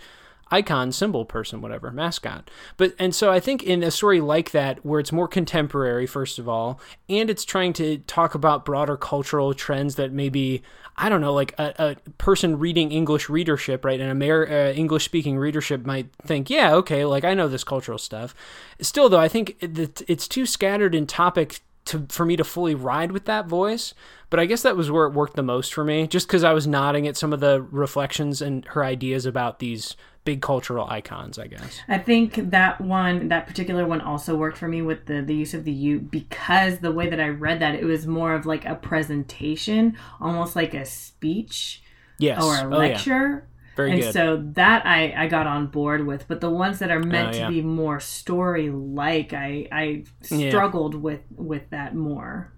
A: icon, symbol, person, whatever, mascot. But and so I think in a story like that, where it's more contemporary, first of all, and it's trying to talk about broader cultural trends that maybe I don't know, like a, a person reading English readership, right, an Amer- uh, English speaking readership might think, yeah, okay, like I know this cultural stuff. Still, though, I think that it's too scattered in topic to for me to fully ride with that voice. But I guess that was where it worked the most for me, just because I was nodding at some of the reflections and her ideas about these big cultural icons, I guess.
B: I think that one, that particular one, also worked for me with the the use of the you because the way that I read that, it was more of like a presentation, almost like a speech,
A: yes,
B: or a lecture.
A: Oh, yeah. Very
B: and
A: good.
B: so that I, I got on board with, but the ones that are meant oh, yeah. to be more story like, I I struggled yeah. with with that more.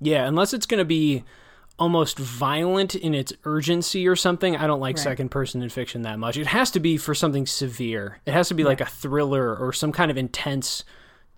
A: Yeah, unless it's going to be almost violent in its urgency or something. I don't like right. second person in fiction that much. It has to be for something severe. It has to be yeah. like a thriller or some kind of intense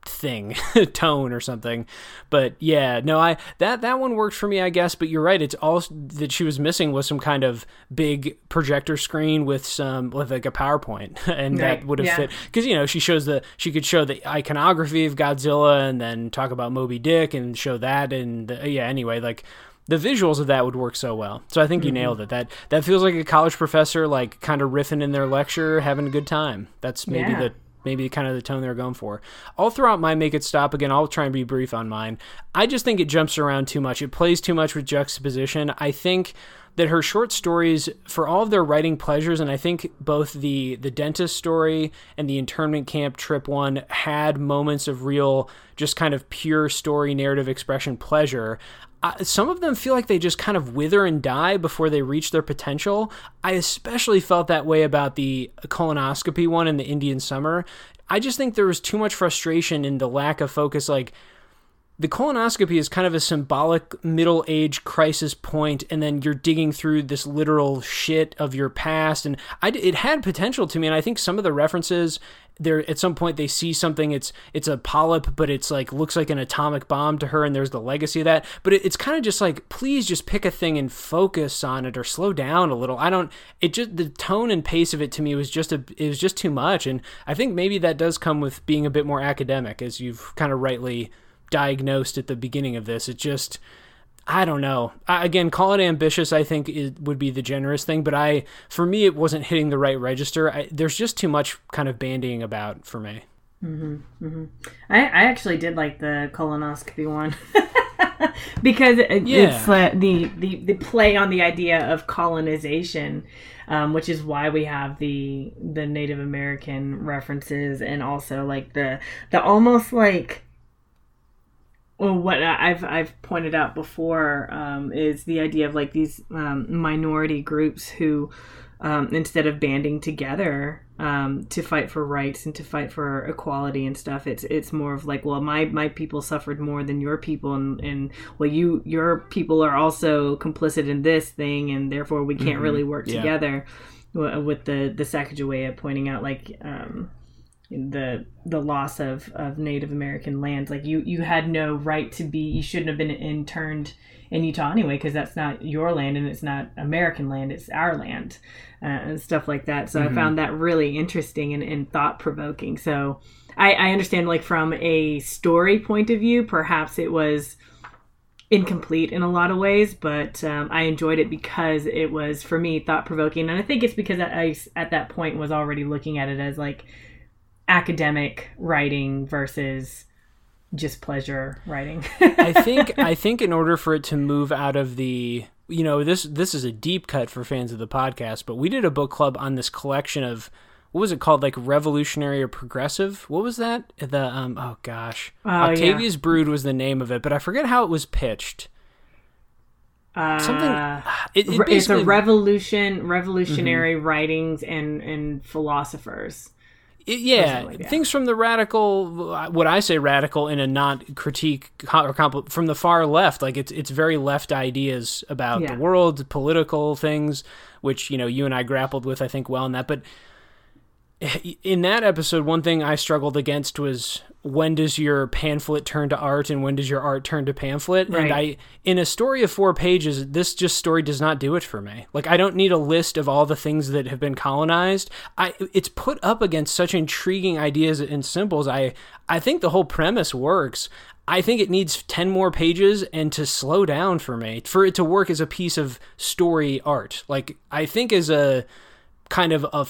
A: thing tone or something but yeah no i that that one worked for me i guess but you're right it's all that she was missing was some kind of big projector screen with some with like a powerpoint and right. that would have yeah. fit because you know she shows the she could show the iconography of godzilla and then talk about moby dick and show that and the, yeah anyway like the visuals of that would work so well. So I think you mm-hmm. nailed it. That that feels like a college professor like kind of riffing in their lecture, having a good time. That's maybe yeah. the maybe kind of the tone they're going for. All throughout my make it stop again. I'll try and be brief on mine. I just think it jumps around too much. It plays too much with juxtaposition. I think that her short stories, for all of their writing pleasures, and I think both the the dentist story and the internment camp trip one had moments of real, just kind of pure story narrative expression pleasure some of them feel like they just kind of wither and die before they reach their potential. I especially felt that way about the colonoscopy one in the Indian summer. I just think there was too much frustration in the lack of focus. Like, the colonoscopy is kind of a symbolic middle age crisis point and then you're digging through this literal shit of your past and I, it had potential to me and i think some of the references there at some point they see something it's it's a polyp but it's like looks like an atomic bomb to her and there's the legacy of that. But it, it's kind of just like please just pick a thing and focus on it or slow down a little. I don't it just the tone and pace of it to me was just a it was just too much and i think maybe that does come with being a bit more academic as you've kind of rightly diagnosed at the beginning of this. It just I don't know. I, again, call it ambitious. I think it would be the generous thing, but I, for me, it wasn't hitting the right register. I, there's just too much kind of bandying about for me.
B: Mm-hmm, mm-hmm. I, I actually did like the colonoscopy one because it, yeah. it's uh, the, the the play on the idea of colonization, um, which is why we have the the Native American references and also like the the almost like well, what I've I've pointed out before um, is the idea of like these um, minority groups who, um, instead of banding together um, to fight for rights and to fight for equality and stuff, it's it's more of like, well, my my people suffered more than your people, and, and well, you your people are also complicit in this thing, and therefore we can't mm-hmm. really work yeah. together. With the the Sacagawea pointing out like um, the the loss of of Native American lands. Like you you had no right to be. You shouldn't have been interned in Utah anyway because that's not your land and it's not American land. It's our land uh, and stuff like that. So mm-hmm. I found that really interesting and, and thought provoking. So I, I understand like from a story point of view, perhaps it was incomplete in a lot of ways, but um, I enjoyed it because it was for me thought provoking, and I think it's because I at that point was already looking at it as like academic writing versus just pleasure writing.
A: I think I think in order for it to move out of the you know this this is a deep cut for fans of the podcast, but we did a book club on this collection of what was it called like revolutionary or progressive what was that the um oh gosh oh, octavia's yeah. brood was the name of it but i forget how it was pitched
B: uh, something it, it it's a revolution revolutionary mm-hmm. writings and and philosophers
A: it, yeah, like things from the radical, what I say radical in a not critique or compl- from the far left, like it's it's very left ideas about yeah. the world, political things, which you know you and I grappled with, I think, well in that. But in that episode, one thing I struggled against was when does your pamphlet turn to art and when does your art turn to pamphlet? Right. And I, in a story of four pages, this just story does not do it for me. Like I don't need a list of all the things that have been colonized. I, it's put up against such intriguing ideas and symbols. I, I think the whole premise works. I think it needs 10 more pages and to slow down for me, for it to work as a piece of story art. Like, I think as a kind of a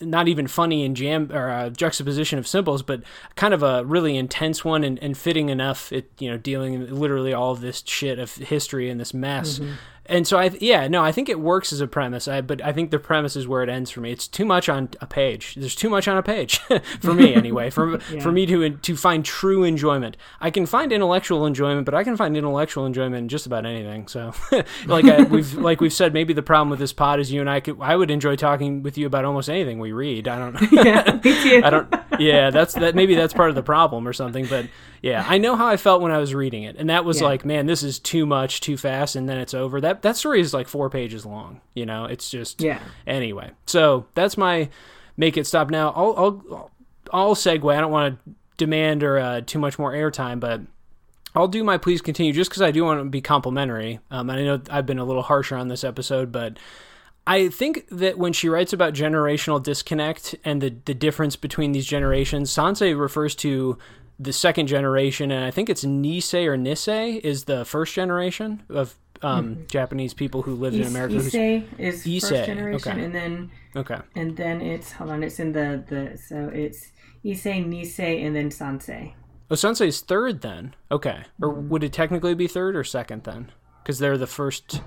A: not even funny and jam or a juxtaposition of symbols, but kind of a really intense one and, and fitting enough. It you know dealing literally all of this shit of history and this mess. Mm-hmm and so I yeah no I think it works as a premise. I, but I think the premise is where it ends for me. It's too much on a page. There's too much on a page for me anyway for yeah. for me to to find true enjoyment. I can find intellectual enjoyment but I can find intellectual enjoyment in just about anything. So like I, we've like we've said maybe the problem with this pod is you and I could I would enjoy talking with you about almost anything we read. I don't know. Yeah I don't yeah that's that maybe that's part of the problem or something but yeah, I know how I felt when I was reading it, and that was yeah. like, man, this is too much, too fast, and then it's over. That that story is like four pages long. You know, it's just
B: yeah.
A: Anyway, so that's my make it stop now. I'll I'll, I'll segue. I don't want to demand or uh, too much more airtime, but I'll do my please continue just because I do want to be complimentary. Um, and I know I've been a little harsher on this episode, but I think that when she writes about generational disconnect and the, the difference between these generations, Sansei refers to the second generation, and I think it's Nisei or Nisei is the first generation of um, mm-hmm. Japanese people who lived Is- in America.
B: Issei is Issei. first generation, okay. and then
A: okay,
B: and then it's hold on, it's in the the so it's Issei, Nisei, and then Sansei.
A: Oh, is third then. Okay, or mm-hmm. would it technically be third or second then? Because they're the first.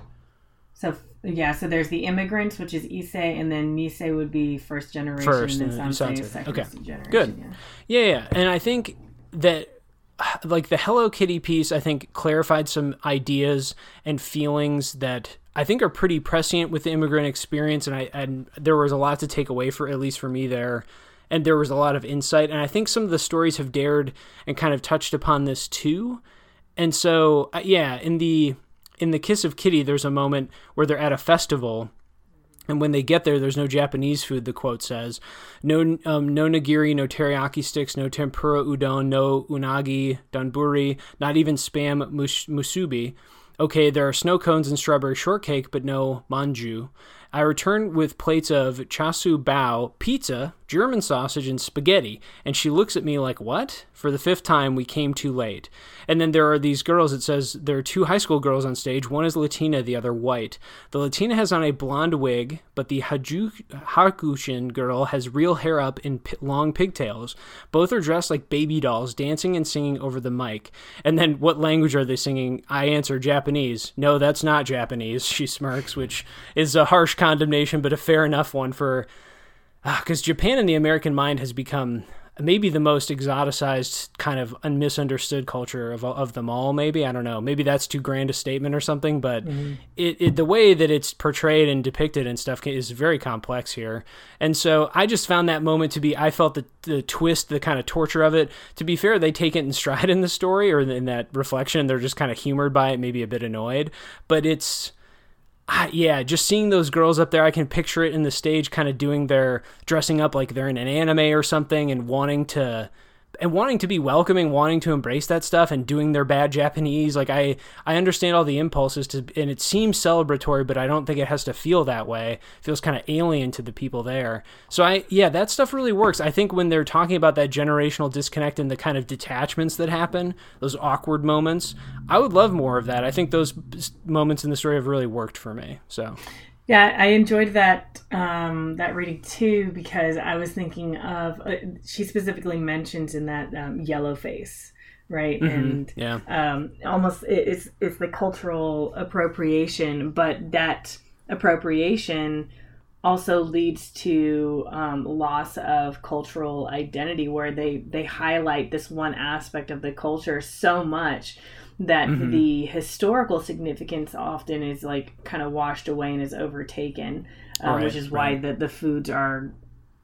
B: So yeah, so there's the immigrants, which is Issei, and then Nisei would be first generation, first, and then Sansei, Sansei. second okay. generation.
A: Good. Yeah. yeah, yeah, and I think that like the Hello Kitty piece, I think clarified some ideas and feelings that I think are pretty prescient with the immigrant experience, and I and there was a lot to take away for at least for me there, and there was a lot of insight, and I think some of the stories have dared and kind of touched upon this too, and so uh, yeah, in the in the Kiss of Kitty, there's a moment where they're at a festival and when they get there, there's no Japanese food. The quote says, "No, um, no nigiri, no teriyaki sticks, no tempura udon, no unagi, donburi, not even spam mus- musubi. Okay, there are snow cones and strawberry shortcake, but no manju. I return with plates of chasu bao, pizza, German sausage, and spaghetti. And she looks at me like, What? For the fifth time, we came too late. And then there are these girls. It says there are two high school girls on stage. One is Latina, the other white. The Latina has on a blonde wig, but the Haju- hakujin girl has real hair up in p- long pigtails. Both are dressed like baby dolls, dancing and singing over the mic. And then, what language are they singing? I answer Japanese. No, that's not Japanese. She smirks, which is a harsh condemnation, but a fair enough one for because uh, Japan in the American mind has become maybe the most exoticized kind of misunderstood culture of, of them all maybe. I don't know. Maybe that's too grand a statement or something but mm-hmm. it, it, the way that it's portrayed and depicted and stuff is very complex here. And so i just found that moment to be i felt the, the twist the kind of torture of it. To be fair they take it in stride in the story or in that reflection they're just kind of humored by it maybe a bit annoyed. But it's yeah, just seeing those girls up there, I can picture it in the stage, kind of doing their dressing up like they're in an anime or something, and wanting to and wanting to be welcoming, wanting to embrace that stuff, and doing their bad Japanese. Like I, I understand all the impulses to, and it seems celebratory, but I don't think it has to feel that way. It feels kind of alien to the people there. So I, yeah, that stuff really works. I think when they're talking about that generational disconnect and the kind of detachments that happen, those awkward moments, I would love more of that. I think those moments in the story have really worked for me. So
B: yeah, I enjoyed that um, that reading too because I was thinking of uh, she specifically mentions in that um, yellow face right?
A: Mhm.
B: And
A: Yeah.
B: um, almost it- it's it's the cultural appropriation, but that appropriation also leads to um, loss of cultural identity, where they they highlight this one aspect of the culture so much that
A: Mhm.
B: the historical significance often is like kind of washed away and is overtaken, um,
A: Right,
B: which is why the the foods are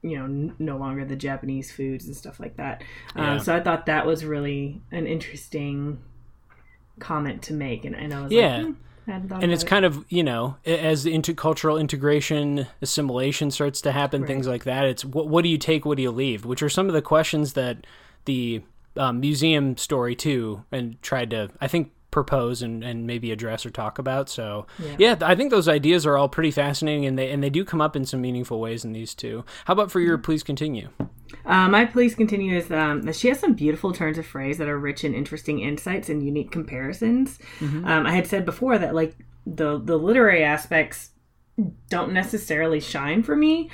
B: you know n- no longer the Japanese foods and stuff like that.
A: Yeah.
B: Um, so I thought that was really an interesting comment to make, and, and I was
A: Yeah.
B: like, hmm, I hadn't thought
A: and it's
B: it.
A: kind of you know as the intercultural integration assimilation starts to happen
B: Right.
A: things like that it's what, what do you take what do you leave which are some of the questions that the um, museum story too and tried to i think propose and, and maybe address or talk about so
B: Yeah.
A: yeah. i think those ideas are all pretty fascinating and they and they do come up in some meaningful ways in these two how about for your please continue
B: Uh, my please continue is um, she has some beautiful turns of phrase that are rich in interesting insights and unique comparisons. Um, I had said before that like the the literary aspects don't necessarily shine for me,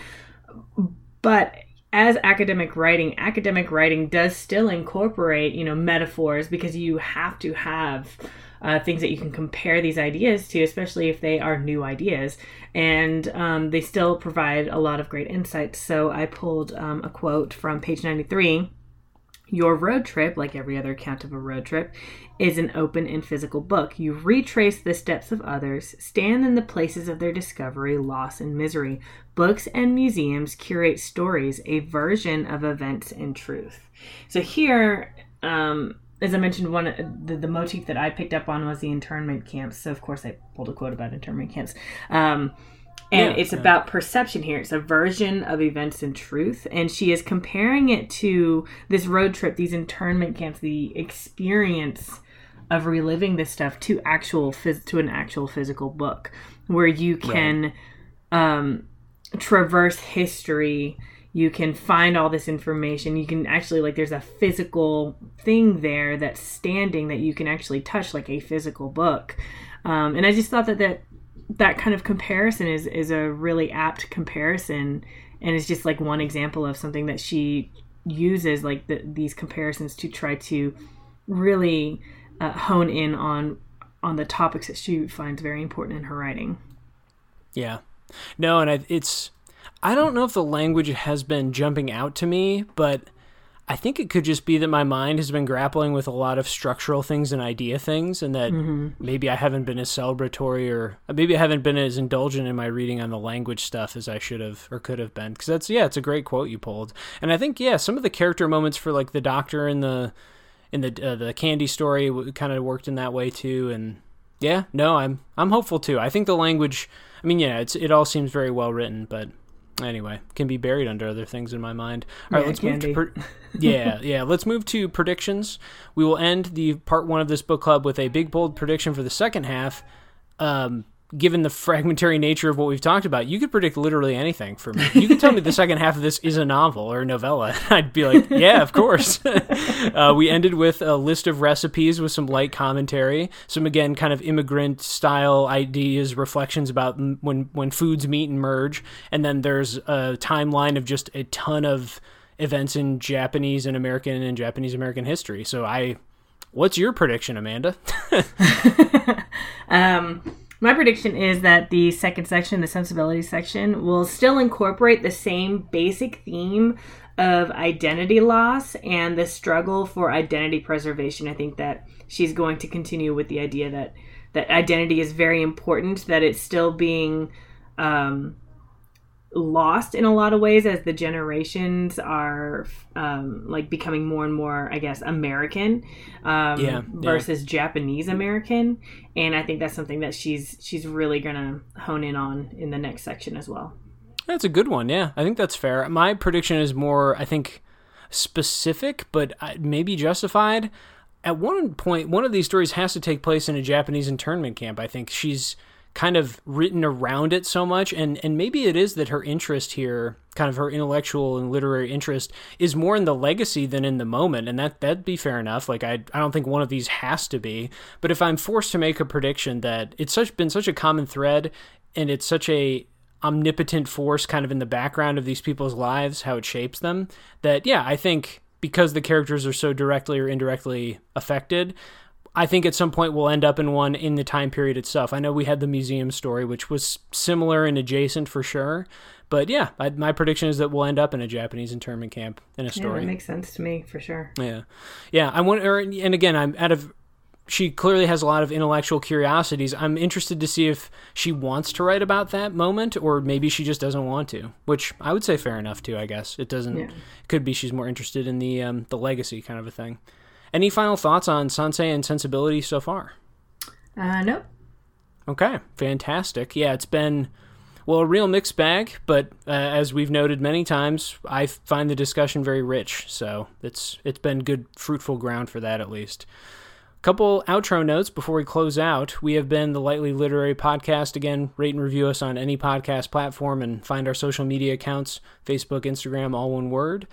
B: but as academic writing, academic writing does still incorporate you know metaphors because you have to have uh, things that you can compare these ideas to, especially if they are new ideas. And um, they still provide a lot of great insights. So I pulled um, a quote from page 93 Your road trip, like every other account of a road trip, is an open and physical book. You retrace the steps of others, stand in the places of their discovery, loss, and misery. Books and museums curate stories, a version of events and truth. So here, um, as I mentioned, one the, the motif that I picked up on was the internment camps. So of course, I pulled a quote about internment camps. Um, and
A: Yeah,
B: it's
A: yeah.
B: about perception here. It's a version of events and truth, and she is comparing it to this road trip, these internment camps, the experience of reliving this stuff to actual phys- to an actual physical book, where you can um, traverse history. You can find all this information. You can actually like there's a physical thing there that's standing that you can actually touch, like a physical book. Um, and I just thought that that that kind of comparison is is a really apt comparison, and it's just like one example of something that she uses like the, these comparisons to try to really uh, hone in on on the topics that she finds very important in her writing.
A: Yeah. No, and I, it's I don't know if the language has been jumping out to me, but I think it could just be that my mind has been grappling with a lot of structural things and idea things, and that maybe I haven't been as celebratory or maybe I haven't been as indulgent in my reading on the language stuff as I should have or could have been. Because that's yeah, it's a great quote you pulled, and I think yeah, some of the character moments for like the doctor and the in the uh, the candy story kind of worked in that way too, and yeah, no, I'm I'm hopeful too. I think the language. I mean, yeah, it's it all seems very well written, but anyway, can be buried under other things in my mind. All right,
B: Yeah,
A: let's move to per- yeah, yeah. Let's move to predictions. We will end the part one of this book club with a big bold prediction for the second half. Um, given the fragmentary nature of what we've talked about, you could predict literally anything for me. You could tell me the second half of this is a novel or a novella. I'd be like, yeah, of course. uh, we ended with a list of recipes with some light commentary, some again kind of immigrant style ideas, reflections about m- when when foods meet and merge, and then there's a timeline of just a ton of events in Japanese and American and Japanese American history. So I. What's your prediction, Amanda?
B: Um, my prediction is that the second section, the sensibility section, will still incorporate the same basic theme of identity loss and the struggle for identity preservation. I think that she's going to continue with the idea that that identity is very important, that it's still being um, lost in a lot of ways as the generations are um, like becoming more and more, I guess, American um,
A: Yeah, yeah.
B: versus Japanese American, and I think that's something that she's she's really gonna hone in on in the next section as well.
A: That's a good one. Yeah, I think that's fair. My prediction is more, I think, specific, but uh, maybe justified. At one point, one of these stories has to take place in a Japanese internment camp. I think she's kind of written around it so much, and and maybe it is that her interest here, kind of her intellectual and literary interest, is more in the legacy than in the moment, and that that'd be fair enough. Like I I don't think one of these has to be, but if I'm forced to make a prediction that it's such been such a common thread, and it's such a omnipotent force kind of in the background of these people's lives, how it shapes them, that yeah, I think because the characters are so directly or indirectly affected. I think at some point we'll end up in one in the time period itself. I know we had the museum story, which was similar and adjacent for sure. But yeah, I, my prediction is that we'll end up in a Japanese internment camp in a story.
B: Yeah, that makes sense to me for sure.
A: Yeah, yeah. I want, and again, I'm out of. She clearly has a lot of intellectual curiosities. I'm interested to see if she wants to write about that moment, or maybe she just doesn't want to. Which I would say fair enough too. I guess it doesn't. Yeah. Could be she's more interested in the um, the legacy kind of a thing. Any final thoughts on Sansei and Sensibility so far?
B: Uh, nope.
A: Okay, fantastic. Yeah, it's been well a real mixed bag, but uh, as we've noted many times, I find the discussion very rich. So it's it's been good, fruitful ground for that at least. Couple outro notes before we close out. We have been the Lightly Literary Podcast. Again, rate and review us on any podcast platform and find our social media accounts Facebook, Instagram, all one word.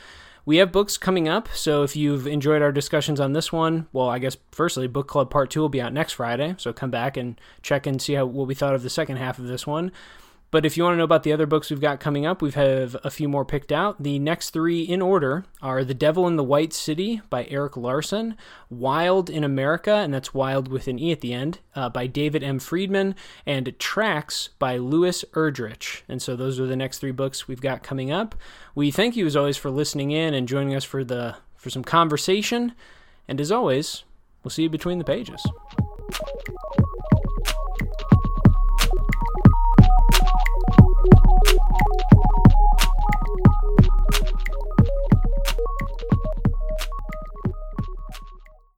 A: We have books coming up, so if you've enjoyed our discussions on this one, well, I guess firstly, Book Club Part 2 will be out next Friday, so come back and check and see how what we thought of the second half of this one. But if you want to know about the other books we've got coming up, we have a few more picked out. The next three in order are The Devil in the White City by Erik Larson, Wilde in America, and that's Wilde with an E at the end, uh, by David M. Friedman, and Tracks by Louise Erdrich. And so those are the next three books we've got coming up. We thank you as always for listening in and joining us for the for some conversation. And as always, we'll see you between the pages.